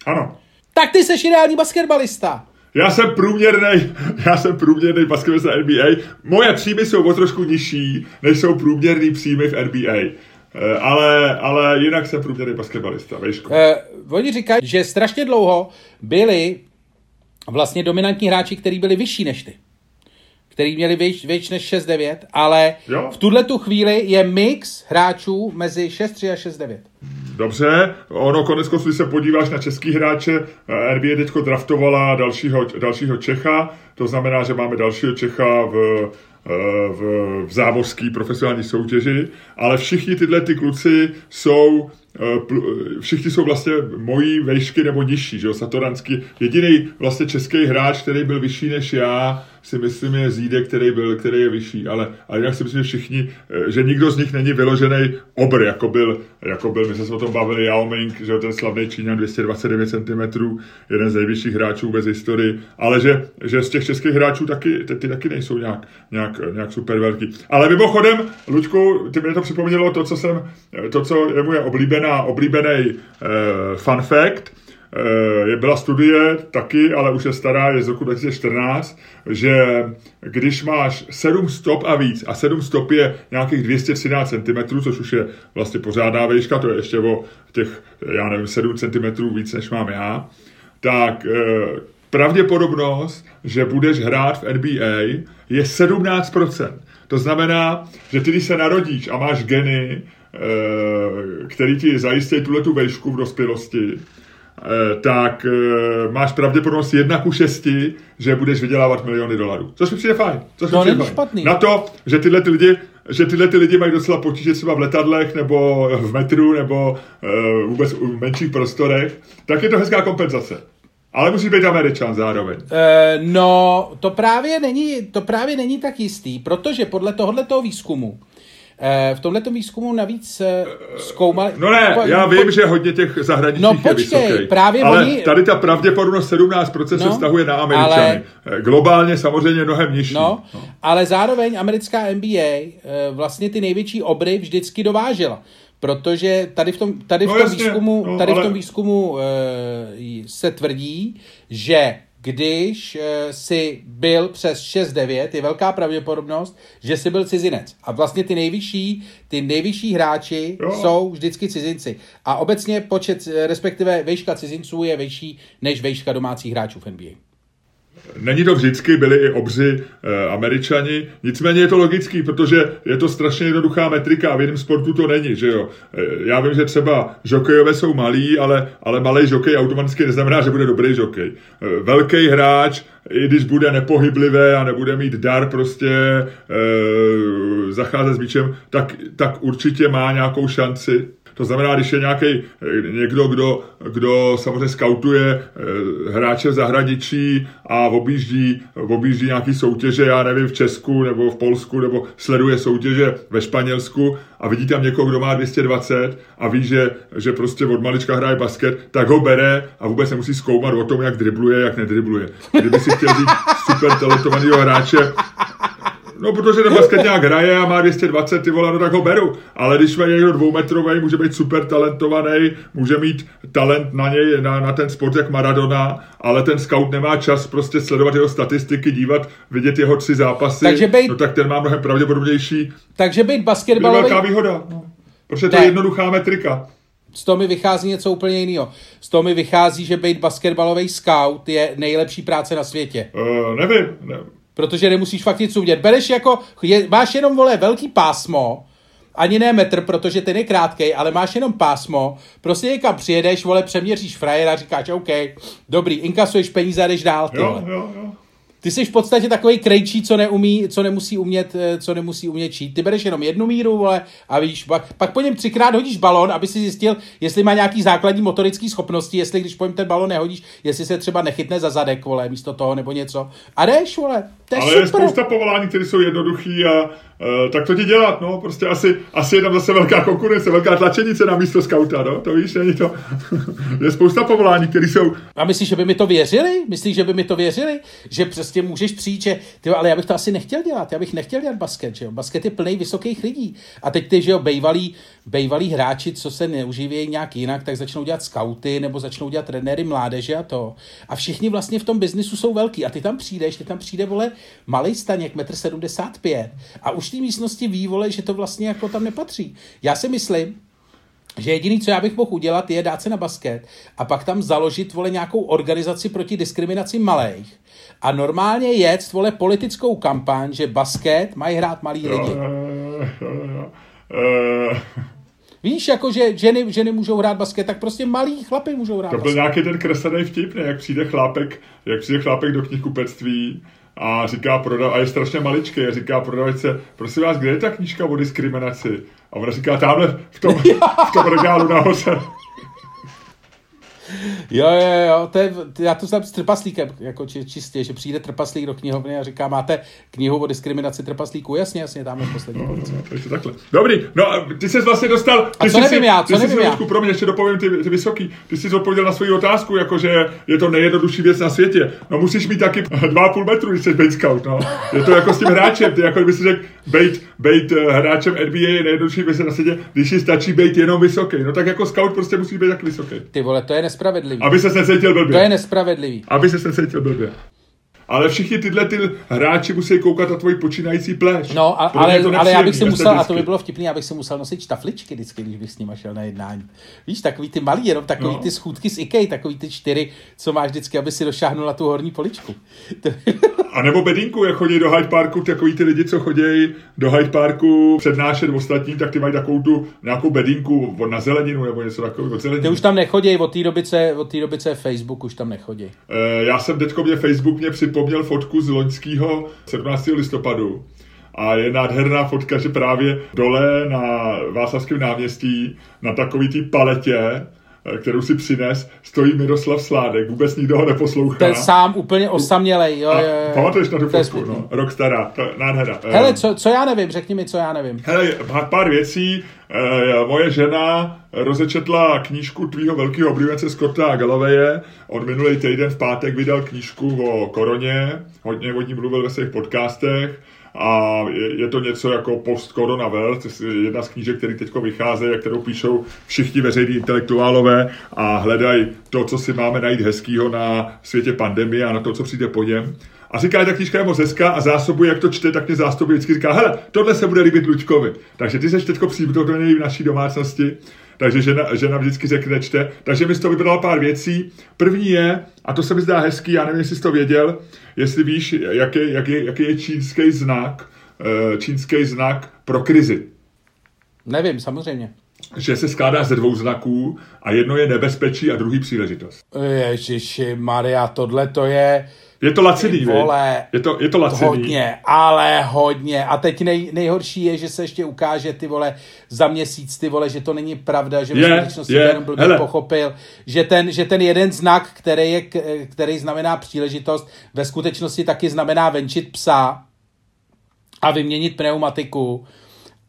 Ano. Tak ty jsi ideální basketbalista. Já jsem průměrný, já jsem průměrný basketbalista NBA. Moje příjmy jsou o trošku nižší, než jsou průměrný příjmy v NBA. Eh, ale, ale jinak jsem průměrný basketbalista, vejšku. Eh, oni říkají, že strašně dlouho byli vlastně dominantní hráči, kteří byli vyšší než ty. Který měli věč, věč než 6-9, ale jo. v tuhle tu chvíli je mix hráčů mezi 6-3 a 6-9. Dobře, ono konec když se podíváš na český hráče, eh, NBA teďko draftovala dalšího, dalšího Čecha, to znamená, že máme dalšího Čecha v v, v zámořské profesionální soutěži, ale všichni tyhle ty kluci jsou všichni jsou vlastně mojí vejšky nebo nižší, že jo, Satoranský. Jediný vlastně český hráč, který byl vyšší než já, si myslím, je Zíde, který, byl, který je vyšší, ale, ale jinak si myslím, že všichni, eh, že nikdo z nich není vyložený obr, jako byl, jako byl, my jsme se o tom bavili, Yao Ming, že ten slavný Číňan 229 cm, jeden z nejvyšších hráčů vůbec historii, ale že, že z těch českých hráčů taky, ty, ty taky nejsou nějak, nějak, nějak super velký. Ale mimochodem, Luďku, ty mi to připomnělo to, co jsem, to, co je moje oblíbená, oblíbený uh, fun fact, Eh, je byla studie taky, ale už je stará, je z roku 2014, že když máš 7 stop a víc, a 7 stop je nějakých 213 cm, což už je vlastně pořádná výška, to je ještě o těch, já nevím, 7 cm víc, než mám já, tak eh, pravděpodobnost, že budeš hrát v NBA, je 17%. To znamená, že ty, když se narodíš a máš geny, eh, který ti zajistí tuhle tu vejšku v dospělosti, Eh, tak eh, máš pravděpodobnost jedna ku šesti, že budeš vydělávat miliony dolarů. Což mi přijde fajn. Což to není špatný. Na to, že tyhle ty lidi že tyhle ty lidi mají docela potíže třeba v letadlech nebo v metru nebo uh, vůbec v menších prostorech, tak je to hezká kompenzace. Ale musí být američan zároveň. Uh, no, to právě, není, to právě není tak jistý, protože podle tohoto výzkumu Eh, v tomto výzkumu navíc eh, zkoumali... No ne, já vím, že hodně těch zahraničních no, počkej, je vysoký, právě ale oni... tady ta pravděpodobnost 17% no, se vztahuje na Američany. Ale... Globálně samozřejmě mnohem nižší. No, no, ale zároveň americká NBA eh, vlastně ty největší obry vždycky dovážela. Protože tady v tom, tady v no, tom jasně, výzkumu, no, tady ale... v tom výzkumu se tvrdí, že když uh, si byl přes 6-9, je velká pravděpodobnost, že jsi byl cizinec. A vlastně ty nejvyšší, ty nejvyšší hráči jo. jsou vždycky cizinci. A obecně počet, eh, respektive vejška cizinců je vyšší než vejška domácích hráčů v NBA. Není to vždycky, byli i obři e, američani, nicméně je to logický, protože je to strašně jednoduchá metrika a v jiném sportu to není, že jo. E, já vím, že třeba žokejové jsou malí, ale, ale malý žokej automaticky neznamená, že bude dobrý žokej. E, velký hráč, i když bude nepohyblivé a nebude mít dar prostě e, zacházet s míčem, tak, tak určitě má nějakou šanci to znamená, když je nějaký eh, někdo, kdo, kdo samozřejmě skautuje eh, hráče v zahraničí a objíždí, objíždí nějaký soutěže, já nevím, v Česku nebo v Polsku, nebo sleduje soutěže ve Španělsku a vidí tam někoho, kdo má 220 a ví, že, že prostě od malička hraje basket, tak ho bere a vůbec nemusí zkoumat o tom, jak dribluje, jak nedribluje. Kdyby si chtěl říct super talentovaného hráče, No, protože ten basket nějak hraje a má 220, ty vole, no tak ho beru. Ale když je někdo dvoumetrový, může být super talentovaný, může mít talent na něj, na, na ten sport jak Maradona, ale ten scout nemá čas prostě sledovat jeho statistiky, dívat, vidět jeho tři zápasy. Takže být, no tak ten má mnohem pravděpodobnější. Takže být basketbalový... Je velká výhoda. No. Protože to je jednoduchá metrika. Z toho mi vychází něco úplně jiného. Z toho mi vychází, že být basketbalový scout je nejlepší práce na světě. Uh, nevím. Ne, protože nemusíš fakt nic udělat. Bereš jako, je, máš jenom, vole, velký pásmo, ani ne metr, protože ten je krátkej, ale máš jenom pásmo, prostě někam přijedeš, vole, přeměříš frajera, říkáš, OK, dobrý, inkasuješ peníze a jdeš dál, ty jo, jo, jo. Ty jsi v podstatě takový krejčí, co neumí, co nemusí umět, eh, co nemusí umět čít. Ty bereš jenom jednu míru, vole, a víš, pak, pak po něm třikrát hodíš balon, aby si zjistil, jestli má nějaký základní motorický schopnosti, jestli když po něm ten balon nehodíš, jestli se třeba nechytne za zadek, vole, místo toho nebo něco. A jdeš, vole, to je Ale super. je spousta povolání, které jsou jednoduchý a tak to ti dělat, no, prostě asi, asi je tam zase velká konkurence, velká tlačenice na místo skauta, no, to víš, není to, je spousta povolání, které jsou... A myslíš, že by mi to věřili? Myslíš, že by mi to věřili? Že prostě můžeš přijít, že, ty, ale já bych to asi nechtěl dělat, já bych nechtěl dělat basket, že jo, basket je plný vysokých lidí. A teď ty, že jo, bejvalí, bejvalí hráči, co se neuživějí nějak jinak, tak začnou dělat skauty nebo začnou dělat trenéry mládeže a to. A všichni vlastně v tom biznisu jsou velký. A ty tam přijdeš, ty tam přijde, vole, malý staněk, 1,75 m a už té místnosti ví, vole, že to vlastně jako tam nepatří. Já si myslím, že jediný, co já bych mohl udělat, je dát se na basket a pak tam založit, vole, nějakou organizaci proti diskriminaci malých a normálně jet, vole, politickou kampaň, že basket mají hrát malí lidi. Víš, jako že ženy, ženy můžou hrát basket, tak prostě malí chlapy můžou hrát To byl basket. nějaký ten kreslený vtip, ne? Jak přijde chlápek, jak přijde chlápek do knihkupectví a říká prodav, a je strašně maličký a říká prodavačce, prosím vás, kde je ta knížka o diskriminaci? A ona říká, tamhle v tom, v tom regálu nahoře. Jo, jo, jo, to je, já to znám s trpaslíkem, jako či, čistě, že přijde trpaslík do knihovny a říká, máte knihu o diskriminaci trpaslíků? Jasně, jasně, tam je poslední no, no, takže takhle. Dobrý, no a ty jsi vlastně dostal... Ty a co nevím si, já, co ty nevím jsi já? pro mě ještě dopovím ty, ty vysoký. Ty jsi odpověděl na svou otázku, jakože je to nejjednodušší věc na světě. No musíš mít taky 2,5 metru, když jsi být scout, no. Je to jako s tím hráčem, ty jako kdyby si řekl, být, být uh, hráčem NBA je nejjednodušší věc na světě, když si stačí být jenom vysoký. No tak jako scout prostě musí být tak vysoký. Ty vole, to je nespravedlivý. Aby se necítil blbě. To je nespravedlivý. Aby se necítil blbě. Ale všichni tyhle ty hráči musí koukat na tvoji počínající pleš. No, a, ale, ale já bych si musel, a to by bylo vtipný, já bych si musel nosit štafličky vždycky, když bych s nima šel na jednání. Víš, takový ty malý, jenom takový no. ty schůdky z IKEA, takový ty čtyři, co máš vždycky, aby si došáhnul na tu horní poličku. a nebo bedínku, jak chodí do Hyde Parku, takový ty lidi, co chodí do Hyde Parku přednášet ostatní, tak ty mají takovou tu nějakou bedínku na zeleninu nebo něco takového. Ty už tam nechodí, od té doby, co od té doby, je Facebook, už tam nechodí. E, já jsem teďko mě Facebook mě připomněl fotku z loňského 17. listopadu. A je nádherná fotka, že právě dole na Václavském náměstí na takový té paletě kterou si přines, stojí Miroslav Sládek, vůbec nikdo ho neposlouchá. Ten sám úplně osamělej, jo, jo, jo. Pamatuješ na tu fotku, no, rok stará, to nádhera. Hele, co, co já nevím, řekni mi, co já nevím. Hele, pár věcí, e, moje žena rozečetla knížku tvýho velkého oblíbence Scotta Galloway'e. On minulý týden v pátek vydal knížku o koroně, hodně o ní mluvil ve svých podcastech a je, je to něco jako post-corona world, jedna z knížek, které teď vycházejí a kterou píšou všichni veřejní intelektuálové a hledají to, co si máme najít hezkýho na světě pandemie a na to, co přijde po něm. A říká, ta knížka je moc hezká a zásobuje, jak to čte, tak mě zásobuje vždycky říká, hele, tohle se bude líbit Luďkovi. Takže ty seš teďko příbuzný v naší domácnosti takže žena, žena vždycky řekne, čte. Takže mi z toho vybrala pár věcí. První je, a to se mi zdá hezký, já nevím, jestli jsi to věděl, jestli víš, jaký, jaký, jaký je čínský znak, eh, čínský znak pro krizi. Nevím, samozřejmě. Že se skládá ze dvou znaků a jedno je nebezpečí a druhý příležitost. Ježiši Maria, tohle to je je to laciný, vole, je to, je to laciný. Hodně, ale hodně. A teď nej, nejhorší je, že se ještě ukáže ty vole za měsíc, ty vole, že to není pravda, že v skutečnosti to jenom blbě pochopil, že ten, že ten jeden znak, který, je, který znamená příležitost, ve skutečnosti taky znamená venčit psa a vyměnit pneumatiku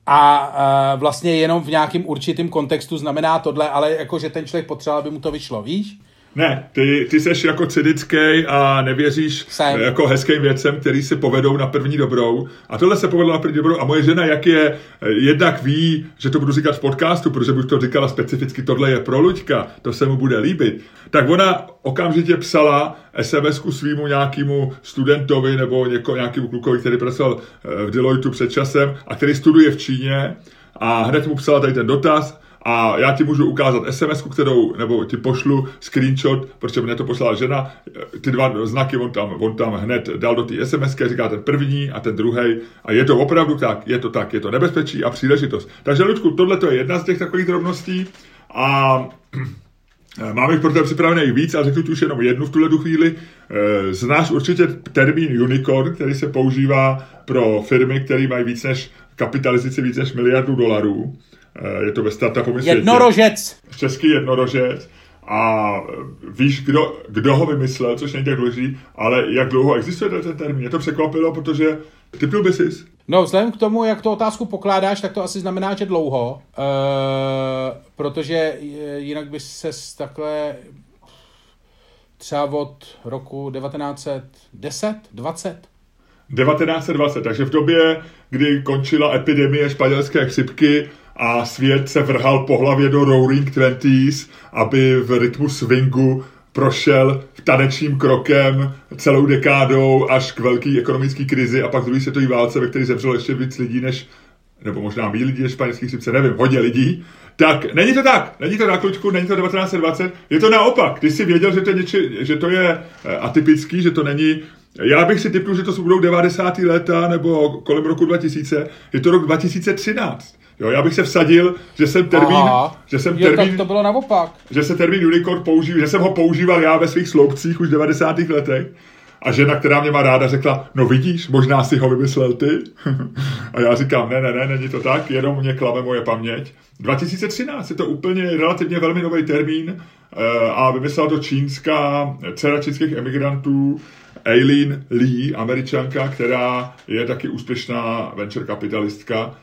a, a vlastně jenom v nějakým určitým kontextu znamená tohle, ale jako, že ten člověk potřeboval, aby mu to vyšlo, víš? Ne, ty, ty seš jako cynický a nevěříš Jsem. jako hezkým věcem, který se povedou na první dobrou. A tohle se povedlo na první dobrou. A moje žena, jak je, jednak ví, že to budu říkat v podcastu, protože bych to říkala specificky, tohle je pro Luďka, to se mu bude líbit. Tak ona okamžitě psala SMS-ku svýmu nějakému studentovi nebo něko, nějakému klukovi, který pracoval eh, v Deloitu před časem a který studuje v Číně a hned mu psala tady ten dotaz a já ti můžu ukázat SMS, kterou, nebo ti pošlu screenshot, protože mě to poslala žena, ty dva znaky on tam, on tam hned dal do té SMS, říká ten první a ten druhý. A je to opravdu tak, je to tak, je to nebezpečí a příležitost. Takže, Ludku, tohle to je jedna z těch takových drobností. A Máme jich pro tebe připravených víc, ale řeknu tu už jenom jednu v tuhle chvíli. Eh, znáš určitě termín unicorn, který se používá pro firmy, které mají víc než kapitalizaci víc než miliardu dolarů. Eh, je to ve startupovém světě. Jednorožec. Český jednorožec. A víš, kdo, kdo ho vymyslel, což není tak důležitý, ale jak dlouho existuje ten termín. Mě to překvapilo, protože typnul by jsi. No, vzhledem k tomu, jak tu otázku pokládáš, tak to asi znamená, že dlouho, e, protože jinak by se takhle třeba od roku 1910, 20? 1920, takže v době, kdy končila epidemie španělské chřipky, a svět se vrhal po hlavě do Roaring Twenties, aby v rytmu swingu prošel tanečním krokem celou dekádou až k velké ekonomické krizi a pak druhý světové válce, ve které zemřelo ještě víc lidí než nebo možná méně lidí než španělský chřipce, nevím, hodně lidí, tak není to tak, není to na klučku, není to 1920, je to naopak. Ty jsi věděl, že to je, něči, že to je eh, atypický, že to není já bych si typnul, že to budou 90. léta nebo kolem roku 2000. Je to rok 2013. Jo, já bych se vsadil, že jsem termín, Aha. že jsem termín, jo, tak to bylo naopak. Že se termín unicorn používal, že jsem ho používal já ve svých sloupcích už v 90. letech A žena, která mě má ráda, řekla, no vidíš, možná si ho vymyslel ty. a já říkám, ne, ne, ne, není to tak, jenom mě klame moje paměť. 2013 je to úplně relativně velmi nový termín eh, a vymyslela to čínská dcera čínských emigrantů Eileen Lee, američanka, která je taky úspěšná venture kapitalistka,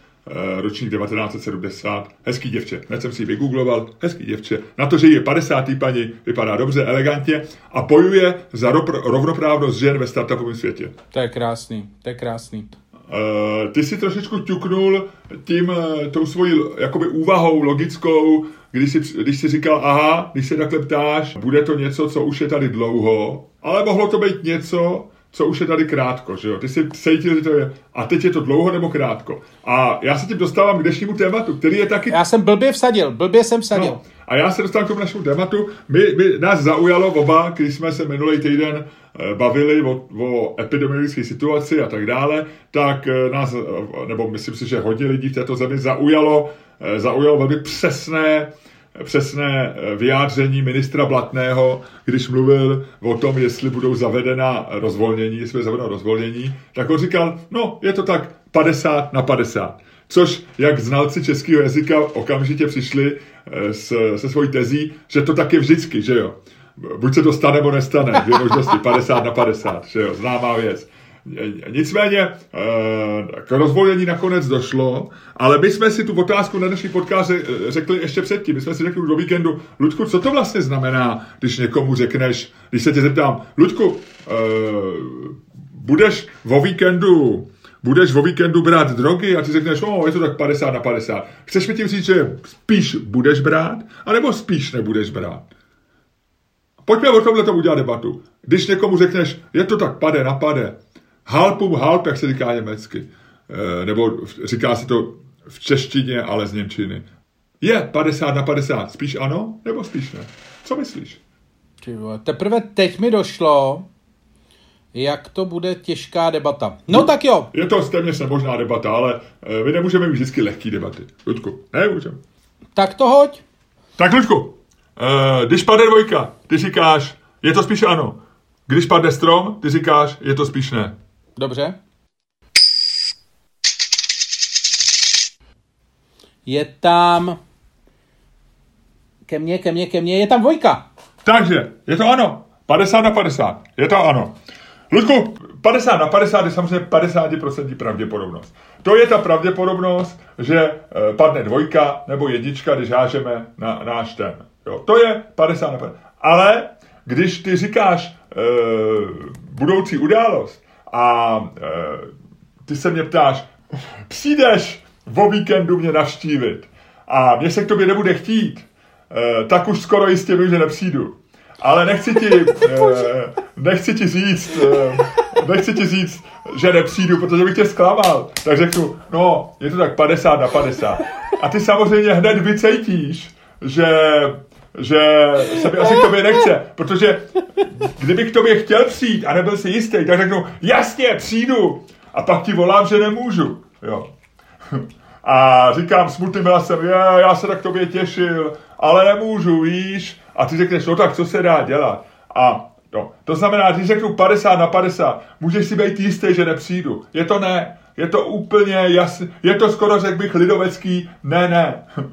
ročník 1970. Hezký děvče. Hned jsem si ji vygoogloval. Hezký děvče. Na to, že je 50. paní, vypadá dobře, elegantně a bojuje za rovnoprávnost žen ve startupovém světě. To je krásný, to je krásný. Uh, ty si trošičku ťuknul tím, uh, tou svojí jakoby úvahou logickou, když si, když si říkal, aha, když se takhle ptáš, bude to něco, co už je tady dlouho, ale mohlo to být něco, co už je tady krátko, že jo? Ty si cítil, že to je, a teď je to dlouho nebo krátko. A já se tím dostávám k dnešnímu tématu, který je taky... Já jsem blbě vsadil, blbě jsem vsadil. No, a já se dostávám k tomu našemu tématu. My, my, nás zaujalo oba, když jsme se minulý týden eh, bavili o, o epidemiologické situaci a tak dále, tak eh, nás, eh, nebo myslím si, že hodně lidí v této zemi zaujalo, zaujalo velmi přesné přesné vyjádření ministra Blatného, když mluvil o tom, jestli budou zavedena rozvolnění, jestli bude zavedeno rozvolnění, tak on říkal, no, je to tak 50 na 50. Což, jak znalci českého jazyka okamžitě přišli s, se svojí tezí, že to tak je vždycky, že jo. Buď se to stane, nebo nestane. Dvě možnosti, 50 na 50, že jo, známá věc. Nicméně eh, k rozvolnění nakonec došlo, ale my jsme si tu otázku na dnešní podcast řekli ještě předtím. My jsme si řekli do víkendu, Ludku, co to vlastně znamená, když někomu řekneš, když se tě zeptám, Ludku, budeš o víkendu budeš o víkendu brát drogy a ty řekneš, o, je to tak 50 na 50. Chceš mi tím říct, že spíš budeš brát, anebo spíš nebudeš brát? Pojďme o tomhle tomu udělat debatu. Když někomu řekneš, je to tak pade na pade, halpum halp, jak se říká německy, e, nebo říká se to v češtině, ale z Němčiny. Je 50 na 50, spíš ano, nebo spíš ne? Co myslíš? Teprve teď mi došlo, jak to bude těžká debata. No tak jo. Je to téměř nemožná debata, ale my nemůžeme mít vždycky lehký debaty. Ludku, ne, můžeme. Tak to hoď. Tak Ludku, když padne dvojka, ty říkáš, je to spíš ano. Když padne strom, ty říkáš, je to spíš ne. Dobře. Je tam... Ke mně, ke mně, ke mně, je tam dvojka. Takže, je to ano. 50 na 50. Je to ano. Ludku, 50 na 50 je samozřejmě 50% pravděpodobnost. To je ta pravděpodobnost, že eh, padne dvojka nebo jednička, když hážeme na náš ten. Jo, to je 50 na 50. Ale když ty říkáš e, budoucí událost a e, ty se mě ptáš, přijdeš o víkendu mě navštívit a mě se k tobě nebude chtít, e, tak už skoro jistě vím, že nepřijdu. Ale nechci ti, eh, nechci ti říct, nechci ti říct, že nepřijdu, protože bych tě zklamal. Tak řeknu, no, je to tak 50 na 50. A ty samozřejmě hned vycejtíš, že že se mi asi k tobě nechce, protože kdybych k tobě chtěl přijít a nebyl si jistý, tak řeknu, jasně, přijdu. A pak ti volám, že nemůžu. Jo. A říkám smutným hlasem, je, já se tak tobě těšil, ale nemůžu, víš. A ty řekneš, no tak co se dá dělat? A no, to znamená, když řeknu 50 na 50, můžeš si být jistý, že nepřijdu. Je to ne. Je to úplně jasný. Je to skoro, řekl bych, lidovecký ne, ne.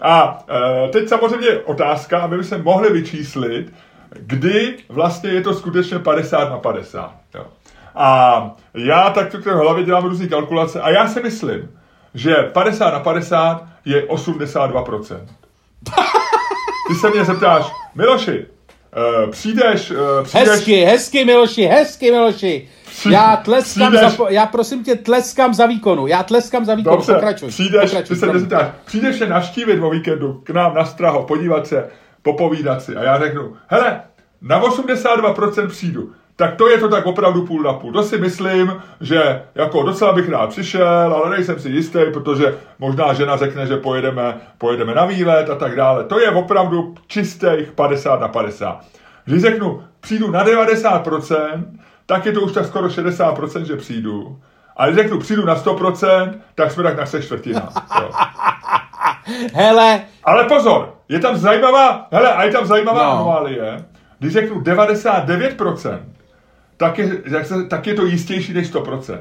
A e, teď samozřejmě otázka, aby by se mohli vyčíslit, kdy vlastně je to skutečně 50 na 50. Jo. A já tak v hlavě dělám různé kalkulace a já si myslím, že 50 na 50 je 82%. Ty se mě zeptáš, Miloši, uh, přijdeš, uh, přijdeš... Hezky, hezky, Miloši, hezky, Miloši. Já tleskám přijdeš... za, já prosím tě tleskám za výkonu, já tleskám za výkonu, Dobře, pokračuj. Přijdeš, pokračuj, ty se mě zeptáš, přijdeš se naštívit o víkendu k nám na Straho, podívat se, popovídat si a já řeknu, hele, na 82% přijdu tak to je to tak opravdu půl na půl. To si myslím, že jako docela bych rád přišel, ale nejsem si jistý, protože možná žena řekne, že pojedeme, pojedeme na výlet a tak dále. To je opravdu čistých 50 na 50. Když řeknu, přijdu na 90%, tak je to už tak skoro 60%, že přijdu. A když řeknu, přijdu na 100%, tak jsme tak na se čtvrtina. Hele. Ale pozor, je tam zajímavá, hele, a je tam zajímavá no. anomálie. Když řeknu 99%, tak je, jak se, tak je to jistější než 100%.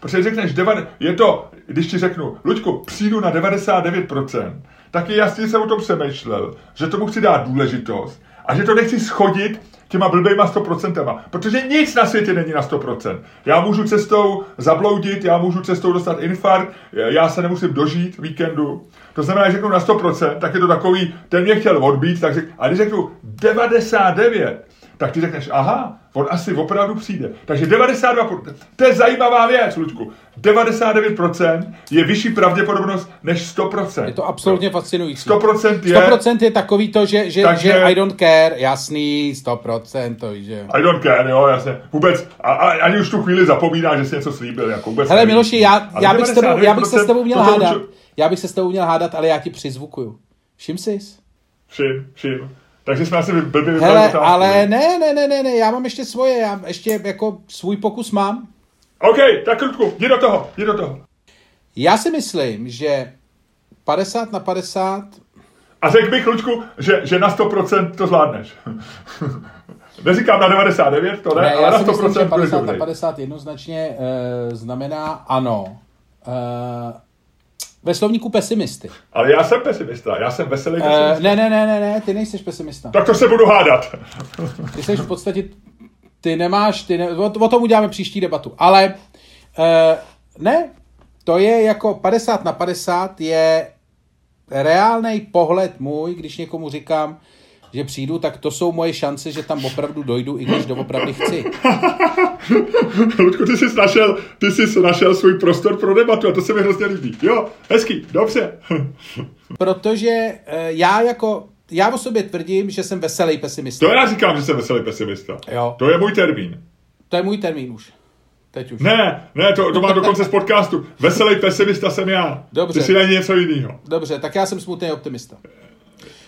Protože řekneš, je to, když ti řeknu, Luďku, přijdu na 99%, tak je jasně jsem o tom přemýšlel, že tomu chci dát důležitost a že to nechci schodit těma blbejma 100%. Protože nic na světě není na 100%. Já můžu cestou zabloudit, já můžu cestou dostat infarkt, já se nemusím dožít víkendu. To znamená, že řeknu na 100%, tak je to takový, ten mě chtěl odbít, tak řek, a když řeknu 99, tak ty řekneš, aha, on asi opravdu přijde. Takže 92%, to je zajímavá věc, Lučku. 99% je vyšší pravděpodobnost než 100%. Je to absolutně fascinující. 100% je... 100% je takový to, že, že, takže, že I don't care, jasný, 100%, to že... I don't care, jo, jasně. Vůbec, a, a, ani už tu chvíli zapomíná, že jsi něco slíbil, jako vůbec Hele, Miloši, já, já, bych s tebou, já bych se s tebou měl hádat. Můžu... Já bych se s tebou měl hádat, ale já ti přizvukuju. Všim jsi? Všim, všim. Takže jsme asi blbě Hele, ale ne, ne, ne, ne, ne, já mám ještě svoje, já ještě jako svůj pokus mám. OK, tak krutku, jdi do toho, jdi do toho. Já si myslím, že 50 na 50... A řekl bych, Lučku, že, že na 100% to zvládneš. Neříkám na 99, to ne, ne ale na 100% myslím, že 50 na 50 jednoznačně uh, znamená ano. Uh, ve slovníku pesimisty. Ale já jsem pesimista, já jsem veselý uh. Ne, ne, ne, ne, ne, ty nejsi pesimista. Tak to se budu hádat. ty jsi v podstatě, ty nemáš, ty ne, o, o tom uděláme příští debatu. Ale uh, ne, to je jako 50 na 50 je reálný pohled můj, když někomu říkám, že přijdu, tak to jsou moje šance, že tam opravdu dojdu, i když doopravdy chci. Ludku, ty jsi našel, ty jsi našel svůj prostor pro debatu a to se mi hrozně líbí. Jo, hezký, dobře. Protože eh, já jako já o sobě tvrdím, že jsem veselý pesimista. To já říkám, že jsem veselý pesimista. Jo. To je můj termín. To je můj termín už. Teď už. Ne, ne, to, to má dokonce z podcastu. Veselý pesimista jsem já. Dobře. Ty si není něco jiného. Dobře, tak já jsem smutný optimista.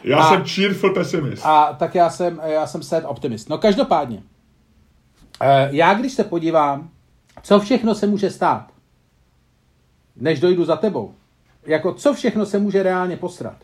Já a, jsem cheerful pesimist. A tak já jsem, já jsem sad optimist. No každopádně, eh, já když se podívám, co všechno se může stát, než dojdu za tebou, jako co všechno se může reálně postrat.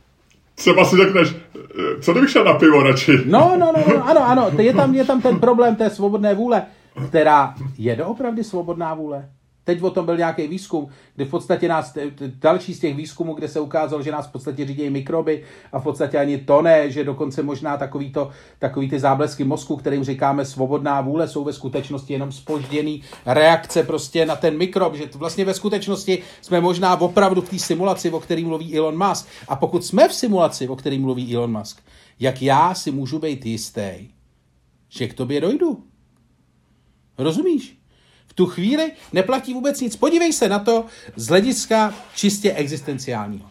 Třeba si řekneš, eh, co kdybych šel na pivo radši? No, no, no, no ano, ano, je tam, je tam ten problém té svobodné vůle, která je doopravdy svobodná vůle. Teď o tom byl nějaký výzkum, kde v podstatě nás, další z těch výzkumů, kde se ukázalo, že nás v podstatě řídí mikroby a v podstatě ani to ne, že dokonce možná takový, to, takový ty záblesky mozku, kterým říkáme svobodná vůle, jsou ve skutečnosti jenom spožděný reakce prostě na ten mikrob, že vlastně ve skutečnosti jsme možná opravdu v té simulaci, o který mluví Elon Musk. A pokud jsme v simulaci, o který mluví Elon Musk, jak já si můžu být jistý, že k tobě dojdu? Rozumíš? Tu chvíli neplatí vůbec nic. Podívej se na to z hlediska čistě existenciálního.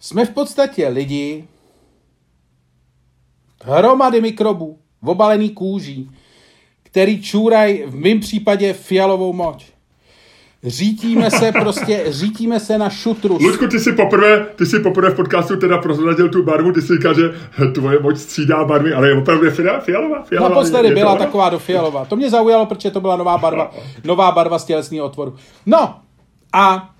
Jsme v podstatě lidi, hromady mikrobů, obalený kůží, který čůraj v mém případě fialovou moč. Řítíme se prostě, řítíme se na šutru. Luďku, ty si poprvé, ty si poprvé v podcastu teda prozradil tu barvu, ty si říká, že tvoje moc střídá barvy, ale je opravdu fialová, fialová. Naposledy byla ona? taková do fialová. To mě zaujalo, protože to byla nová barva, nová barva z tělesného otvoru. No a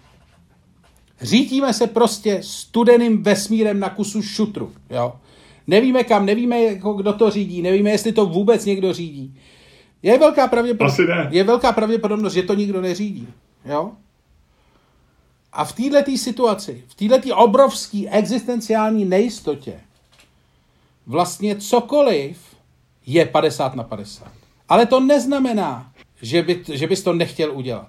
řítíme se prostě studeným vesmírem na kusu šutru, jo. Nevíme kam, nevíme, jako kdo to řídí, nevíme, jestli to vůbec někdo řídí. Je velká pravděpodobnost, je velká pravděpodobnost, že to nikdo neřídí. Jo? A v této situaci, v této obrovské existenciální nejistotě, vlastně cokoliv je 50 na 50. Ale to neznamená, že, by, že bys to nechtěl udělat.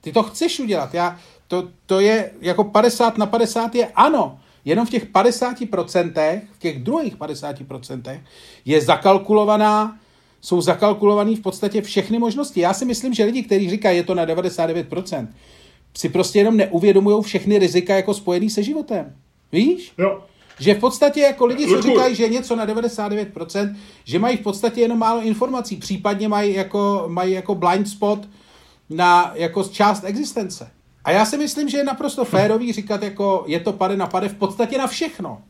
Ty to chceš udělat. Já, to, to je jako 50 na 50 je ano. Jenom v těch 50%, v těch druhých 50% je zakalkulovaná jsou zakalkulovaný v podstatě všechny možnosti. Já si myslím, že lidi, kteří říkají, je to na 99%, si prostě jenom neuvědomují všechny rizika jako spojený se životem. Víš? Jo. Že v podstatě jako lidi, co říkají, že něco na 99%, že mají v podstatě jenom málo informací, případně mají jako, mají jako blind spot na jako část existence. A já si myslím, že je naprosto férový říkat, jako je to pade na pade v podstatě na všechno.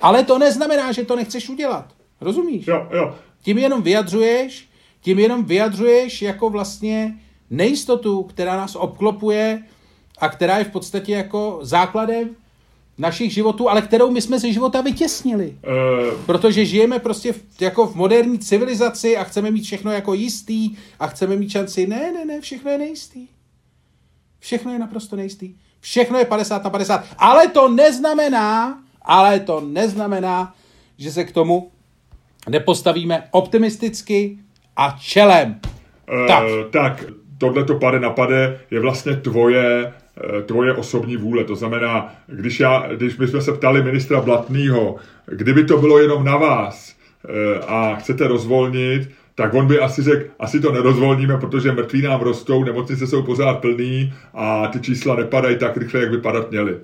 Ale to neznamená, že to nechceš udělat. Rozumíš? Jo, jo. Tím jenom vyjadřuješ, tím jenom vyjadřuješ jako vlastně nejistotu, která nás obklopuje a která je v podstatě jako základem našich životů, ale kterou my jsme ze života vytěsnili. Uh... Protože žijeme prostě v, jako v moderní civilizaci a chceme mít všechno jako jistý a chceme mít šanci. Ne, ne, ne, všechno je nejistý. Všechno je naprosto nejistý. Všechno je 50 na 50. Ale to neznamená, ale to neznamená, že se k tomu nepostavíme optimisticky a čelem. Uh, tak. tak, tohle to pade na pade je vlastně tvoje Eh, tvoje osobní vůle. To znamená, když, já, když my jsme se ptali ministra Blatného, kdyby to bylo jenom na vás eh, a chcete rozvolnit, tak on by asi řekl, asi to nerozvolníme, protože mrtví nám rostou, nemocnice jsou pořád plný a ty čísla nepadají tak rychle, jak by padat měly.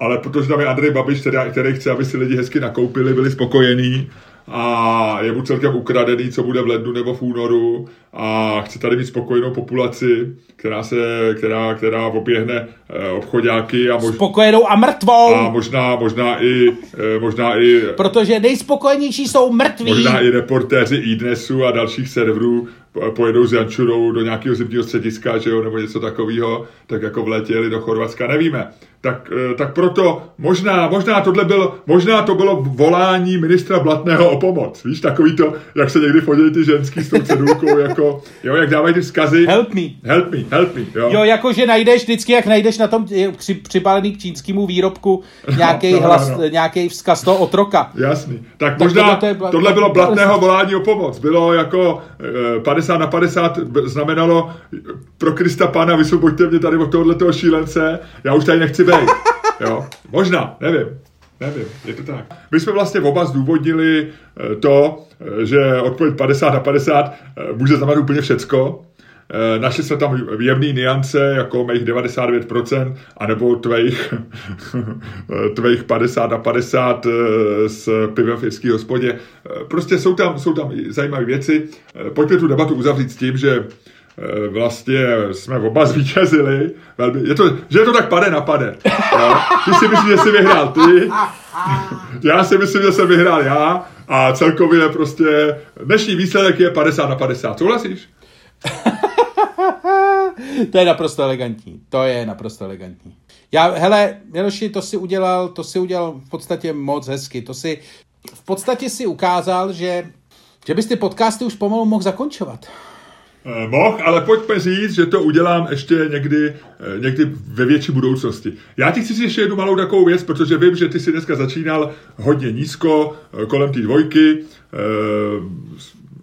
Ale protože tam je Andrej Babiš, který, který chce, aby si lidi hezky nakoupili, byli spokojení, a je mu celkem ukradený, co bude v lednu nebo v únoru a chce tady mít spokojenou populaci, která se, která, která oběhne eh, obchodáky a možná... Spokojenou a mrtvou! A možná, možná i, eh, možná i... Protože nejspokojenější jsou mrtví! Možná i reportéři iDnesu a dalších serverů pojedou s Jančurou do nějakého zimního střediska, že jo, nebo něco takového, tak jako vletěli do Chorvatska, nevíme. Tak, eh, tak proto možná, možná tohle bylo, možná to bylo volání ministra Blatného o pomoc. Víš, takový to, jak se někdy fodějí ty ženský s tou cedulkou, jako, jo, jak dávají ty vzkazy. Help me. Help me, help me, jo. Jo, jako že najdeš vždycky, jak najdeš na tom při, připálený k čínskému výrobku nějaký no, no, hlas, no, nějaký vzkaz toho otroka. Jasný. Tak, tak možná tohle, to je, tohle bylo Blatného volání o pomoc. Bylo jako 50 eh, na 50 znamenalo pro Krista Pána vysvoboďte mě tady od tohoto šílence, já už tady nechci být. Jo? Možná, nevím. Nevím, je to tak. My jsme vlastně oba zdůvodnili eh, to, eh, že odpověď 50 na 50 eh, může znamenat úplně všecko. Našli jsme tam jemný niance, jako mých 99%, anebo tvých, tvých 50 na 50 s pivem v irský hospodě. Prostě jsou tam, jsou tam zajímavé věci. Pojďme tu debatu uzavřít s tím, že vlastně jsme oba zvítězili. Je to, že je to tak pade na pade. Jo? Ty si myslíš, že jsi vyhrál ty, já si myslím, že jsem vyhrál já a celkově prostě dnešní výsledek je 50 na 50. Souhlasíš? to je naprosto elegantní. To je naprosto elegantní. Já, hele, Miloši, to si udělal, to si udělal v podstatě moc hezky. To si, v podstatě si ukázal, že, že bys ty podcasty už pomalu mohl zakončovat. Eh, mohl, ale pojďme říct, že to udělám ještě někdy, eh, někdy ve větší budoucnosti. Já ti chci říct ještě jednu malou takovou věc, protože vím, že ty si dneska začínal hodně nízko, eh, kolem té dvojky,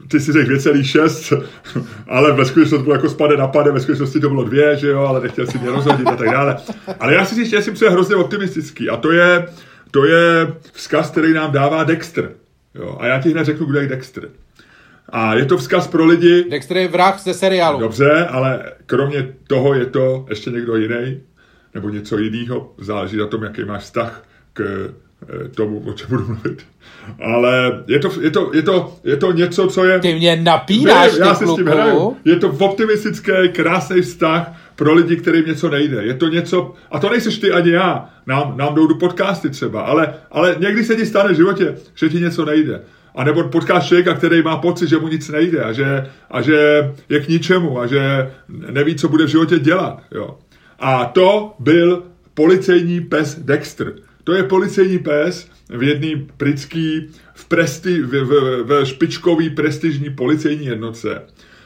ty si řekl 2,6, ale ve skutečnosti to bylo jako spade na pade, ve skutečnosti to bylo dvě, že jo, ale nechtěl si mě rozhodit a tak dále. Ale já si říct, že jsem hrozně optimistický a to je, to je vzkaz, který nám dává Dexter. Jo, a já ti hned řeknu, kdo je Dexter. A je to vzkaz pro lidi... Dexter je vrah ze seriálu. Dobře, ale kromě toho je to ještě někdo jiný, nebo něco jiného, záleží na tom, jaký máš vztah k eh, tomu, o čem budu mluvit. Ale je to, je to, je to, je to něco, co je... Ty mě napínáš, ne, já si s tím hraju. Je to optimistický, krásný vztah pro lidi, kterým něco nejde. Je to něco, a to nejseš ty ani já, nám, nám jdou do podcasty třeba, ale, ale někdy se ti stane v životě, že ti něco nejde. A nebo potkáš člověka, který má pocit, že mu nic nejde a že, a že je k ničemu a že neví, co bude v životě dělat. Jo. A to byl policejní pes Dexter. To je policejní pes v jedný britský, v, presti, v, v, v špičkový prestižní policejní jednotce.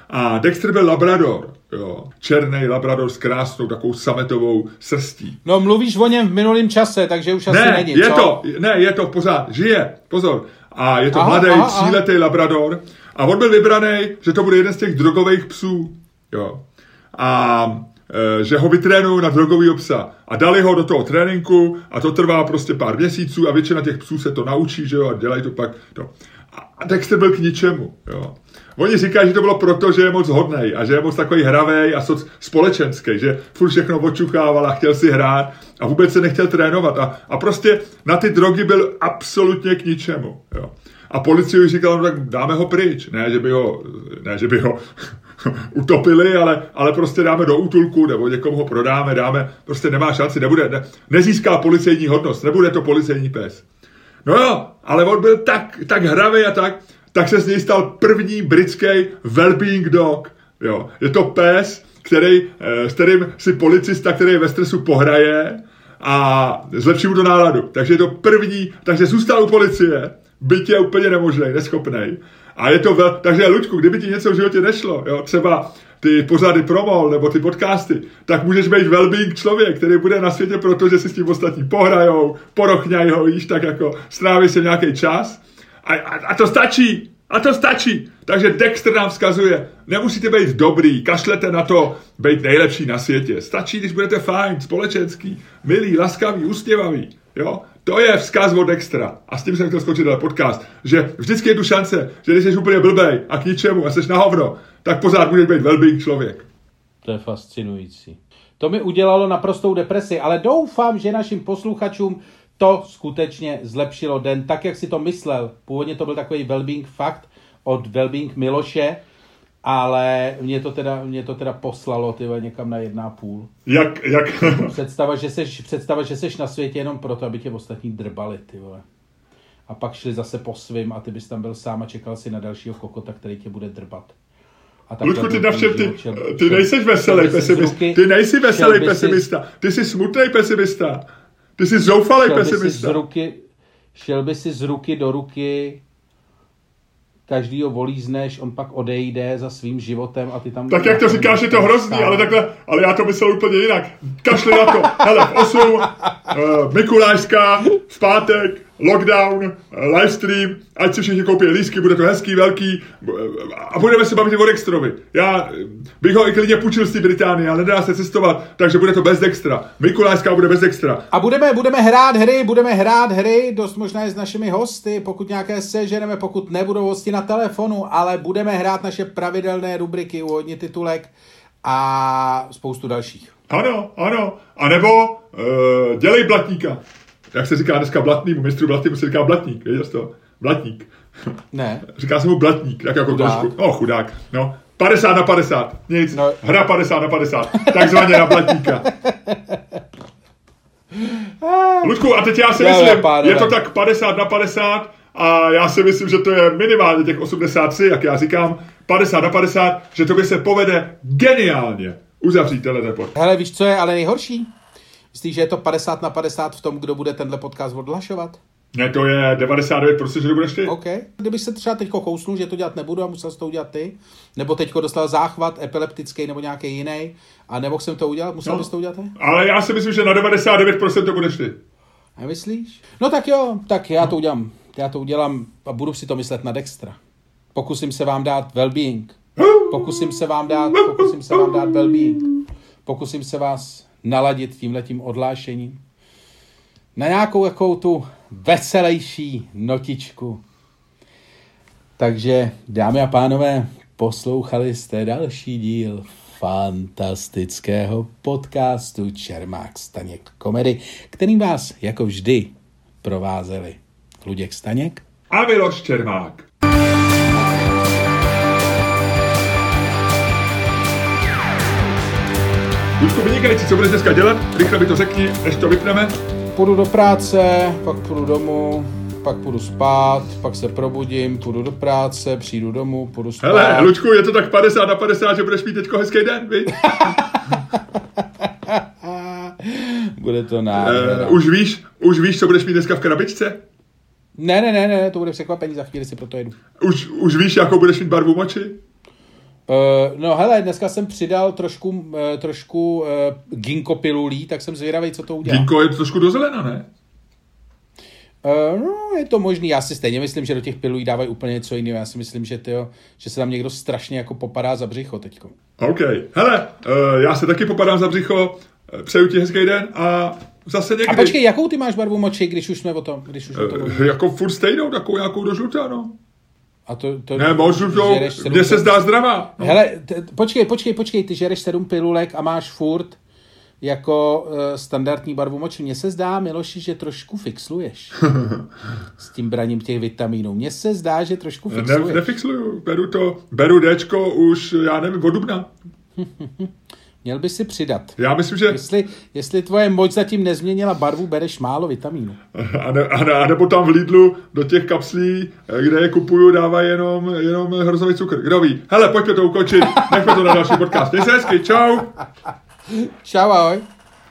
A Dexter byl labrador, jo. Černý labrador s krásnou takovou sametovou srstí. No mluvíš o něm v minulém čase, takže už asi ne, není, je co? to, ne, je to pořád, žije, pozor a je to aha, mladý, aha, tříletý aha. labrador a on byl vybraný, že to bude jeden z těch drogových psů. Jo. A e, že ho vytrénují na drogový psa. A dali ho do toho tréninku a to trvá prostě pár měsíců a většina těch psů se to naučí, že jo, a dělají to pak. To. A Dexter byl k ničemu, jo. Oni říkají, že to bylo proto, že je moc hodný a že je moc takový hravý a soc, společenský, že furt všechno očuchával a chtěl si hrát a vůbec se nechtěl trénovat a, a prostě na ty drogy byl absolutně k ničemu. Jo. A policie říkala, no tak dáme ho pryč. Ne, že by ho, ne, že by ho utopili, ale, ale prostě dáme do útulku nebo někomu ho prodáme, dáme, prostě nemá šanci, nebude, ne, nezíská policejní hodnost, nebude to policejní pes. No jo, ale on byl tak, tak hravý a tak, tak se z něj stal první britský well-being dog. Jo. Je to pes, který, eh, s kterým si policista, který je ve stresu, pohraje a zlepší mu to náladu. Takže je to první, takže zůstal u policie, byť je úplně nemožný, neschopný. A je to vel... Takže, Luďku, kdyby ti něco v životě nešlo, jo, třeba ty pořady promol nebo ty podcasty, tak můžeš být well člověk, který bude na světě proto, že si s tím ostatní pohrajou, porochňají ho, víš, tak jako stráví se nějaký čas. A, a, a to stačí. A to stačí. Takže Dexter nám vzkazuje, nemusíte být dobrý, kašlete na to být nejlepší na světě. Stačí, když budete fajn, společenský, milý, laskavý, ustěvavý. Jo? To je vzkaz od Dextra. A s tím jsem chtěl skočit na podcast, že vždycky je tu šance, že když jsi úplně blbej a k ničemu a jsi na hovno, tak pořád můžeš být well člověk. To je fascinující. To mi udělalo naprostou depresi, ale doufám, že našim posluchačům to skutečně zlepšilo den, tak jak si to myslel. Původně to byl takový well fakt od well Miloše, ale mě to teda, mě to teda poslalo ty někam na jedna půl. Jak, jak? Představa, že seš, představa, že seš na světě jenom proto, aby tě ostatní drbali, ty vole. A pak šli zase po svým a ty bys tam byl sám a čekal si na dalšího kokota, který tě bude drbat. A Ludku, ty, navštěv, ty, ty nejseš veselý pesimista. Ty nejsi veselý pesimista. Ty jsi smutný pesimista. Ty jsi zoufalý pesimista. Z ruky, šel by si z ruky do ruky každý ho volízneš, on pak odejde za svým životem a ty tam... Tak jak to říkáš, je to hrozný, ale takhle, ale já to myslel úplně jinak. Kašli na to. Hele, v 8, uh, Mikulášská, v pátek, lockdown, livestream, ať si všichni koupí lísky, bude to hezký, velký a budeme se bavit o Dextrovi. Já bych ho i klidně půjčil z té Británie, ale nedá se cestovat, takže bude to bez Dextra. Mikulášská bude bez Dextra. A budeme, budeme hrát hry, budeme hrát hry, dost možná i s našimi hosty, pokud nějaké seženeme, pokud nebudou hosti na telefonu, ale budeme hrát naše pravidelné rubriky u hodně titulek a spoustu dalších. Ano, ano. A nebo uh, dělej blatníka jak se říká dneska blatnýmu, mistru blatnýmu se říká blatník, věděl jsi to? Blatník. Ne. Říká se mu blatník, tak jako chudák. trošku. No, chudák. No, 50 na 50. Nic. No. Hra 50 na 50. Takzvaně na blatníka. Ludku, a teď já si myslím, je to tak 50 na 50 a já si myslím, že to je minimálně těch 83, jak já říkám, 50 na 50, že to by se povede geniálně uzavřít tenhle report. Hele, víš, co je ale nejhorší? Myslíš, že je to 50 na 50 v tom, kdo bude tenhle podcast odhlašovat? Ne, to je 99%, prostě, že to budeš ty. OK. Kdybych se třeba teď kousnul, že to dělat nebudu a musel to udělat ty, nebo teď dostal záchvat epileptický nebo nějaký jiný a nemohl jsem to udělat, musel no, bys to udělat ty? Ale já si myslím, že na 99% to budeš ty. Nemyslíš? No tak jo, tak já to udělám. Já to udělám a budu si to myslet na Dextra. Pokusím se vám dát well-being. Pokusím se vám dát, pokusím se vám dát well-being. Pokusím se vás naladit tímhletím odlášením na nějakou jakou tu veselější notičku. Takže, dámy a pánové, poslouchali jste další díl fantastického podcastu Čermák Staněk komedy, kterým vás jako vždy provázeli Luděk Staněk a Miloš Čermák. Ludku, vynikající, co budeš dneska dělat? Rychle mi to řekni, než to vypneme. Půjdu do práce, pak půjdu domů, pak půjdu spát, pak se probudím, půjdu do práce, přijdu domů, půjdu spát. Hele, Lučku, je to tak 50 na 50, že budeš mít teďko hezký den, viď? bude to nádhera. Uh, už víš, už víš, co budeš mít dneska v krabičce? Ne, ne, ne, ne, to bude překvapení, za chvíli si proto jedu. Už, už víš, jakou budeš mít barvu moči? Uh, no hele, dneska jsem přidal trošku, uh, trošku uh, ginkgo pilulí, tak jsem zvědavý, co to udělá. Ginkgo je trošku do zelena, ne? No, je to možný. Já si stejně myslím, že do těch pilulí dávají úplně něco jiného. Já si myslím, že, tyjo, že se tam někdo strašně jako popadá za břicho teďko. OK. Hele, já se taky popadám za břicho. Přeju ti hezký den a zase někdy. A počkej, jakou ty máš barvu moči, když už jsme o tom? Když už uh, o tom jako furt stejnou, takovou nějakou do žlutá, no. A to, to ne, možná to, mně se zdá zdravá. No. Hele, t- počkej, počkej, počkej, ty žereš sedm pilulek a máš furt jako uh, standardní barvu moči. Mně se zdá, Miloši, že trošku fixluješ s tím braním těch vitaminů. Mně se zdá, že trošku fixluješ. Ne, nefixluju, beru to, beru Dčko už, já nevím, od dubna. Měl by si přidat. Já myslím, že... Jestli, jestli tvoje moč zatím nezměnila barvu, bereš málo vitamínu. A, ne, a, ne, a nebo tam v Lidlu do těch kapslí, kde je kupuju, dávají jenom, jenom hrozový cukr. Kdo ví? Hele, pojďme to ukončit. Nechme to na další podcast. Měj se hezky, čau. Čau, ahoj.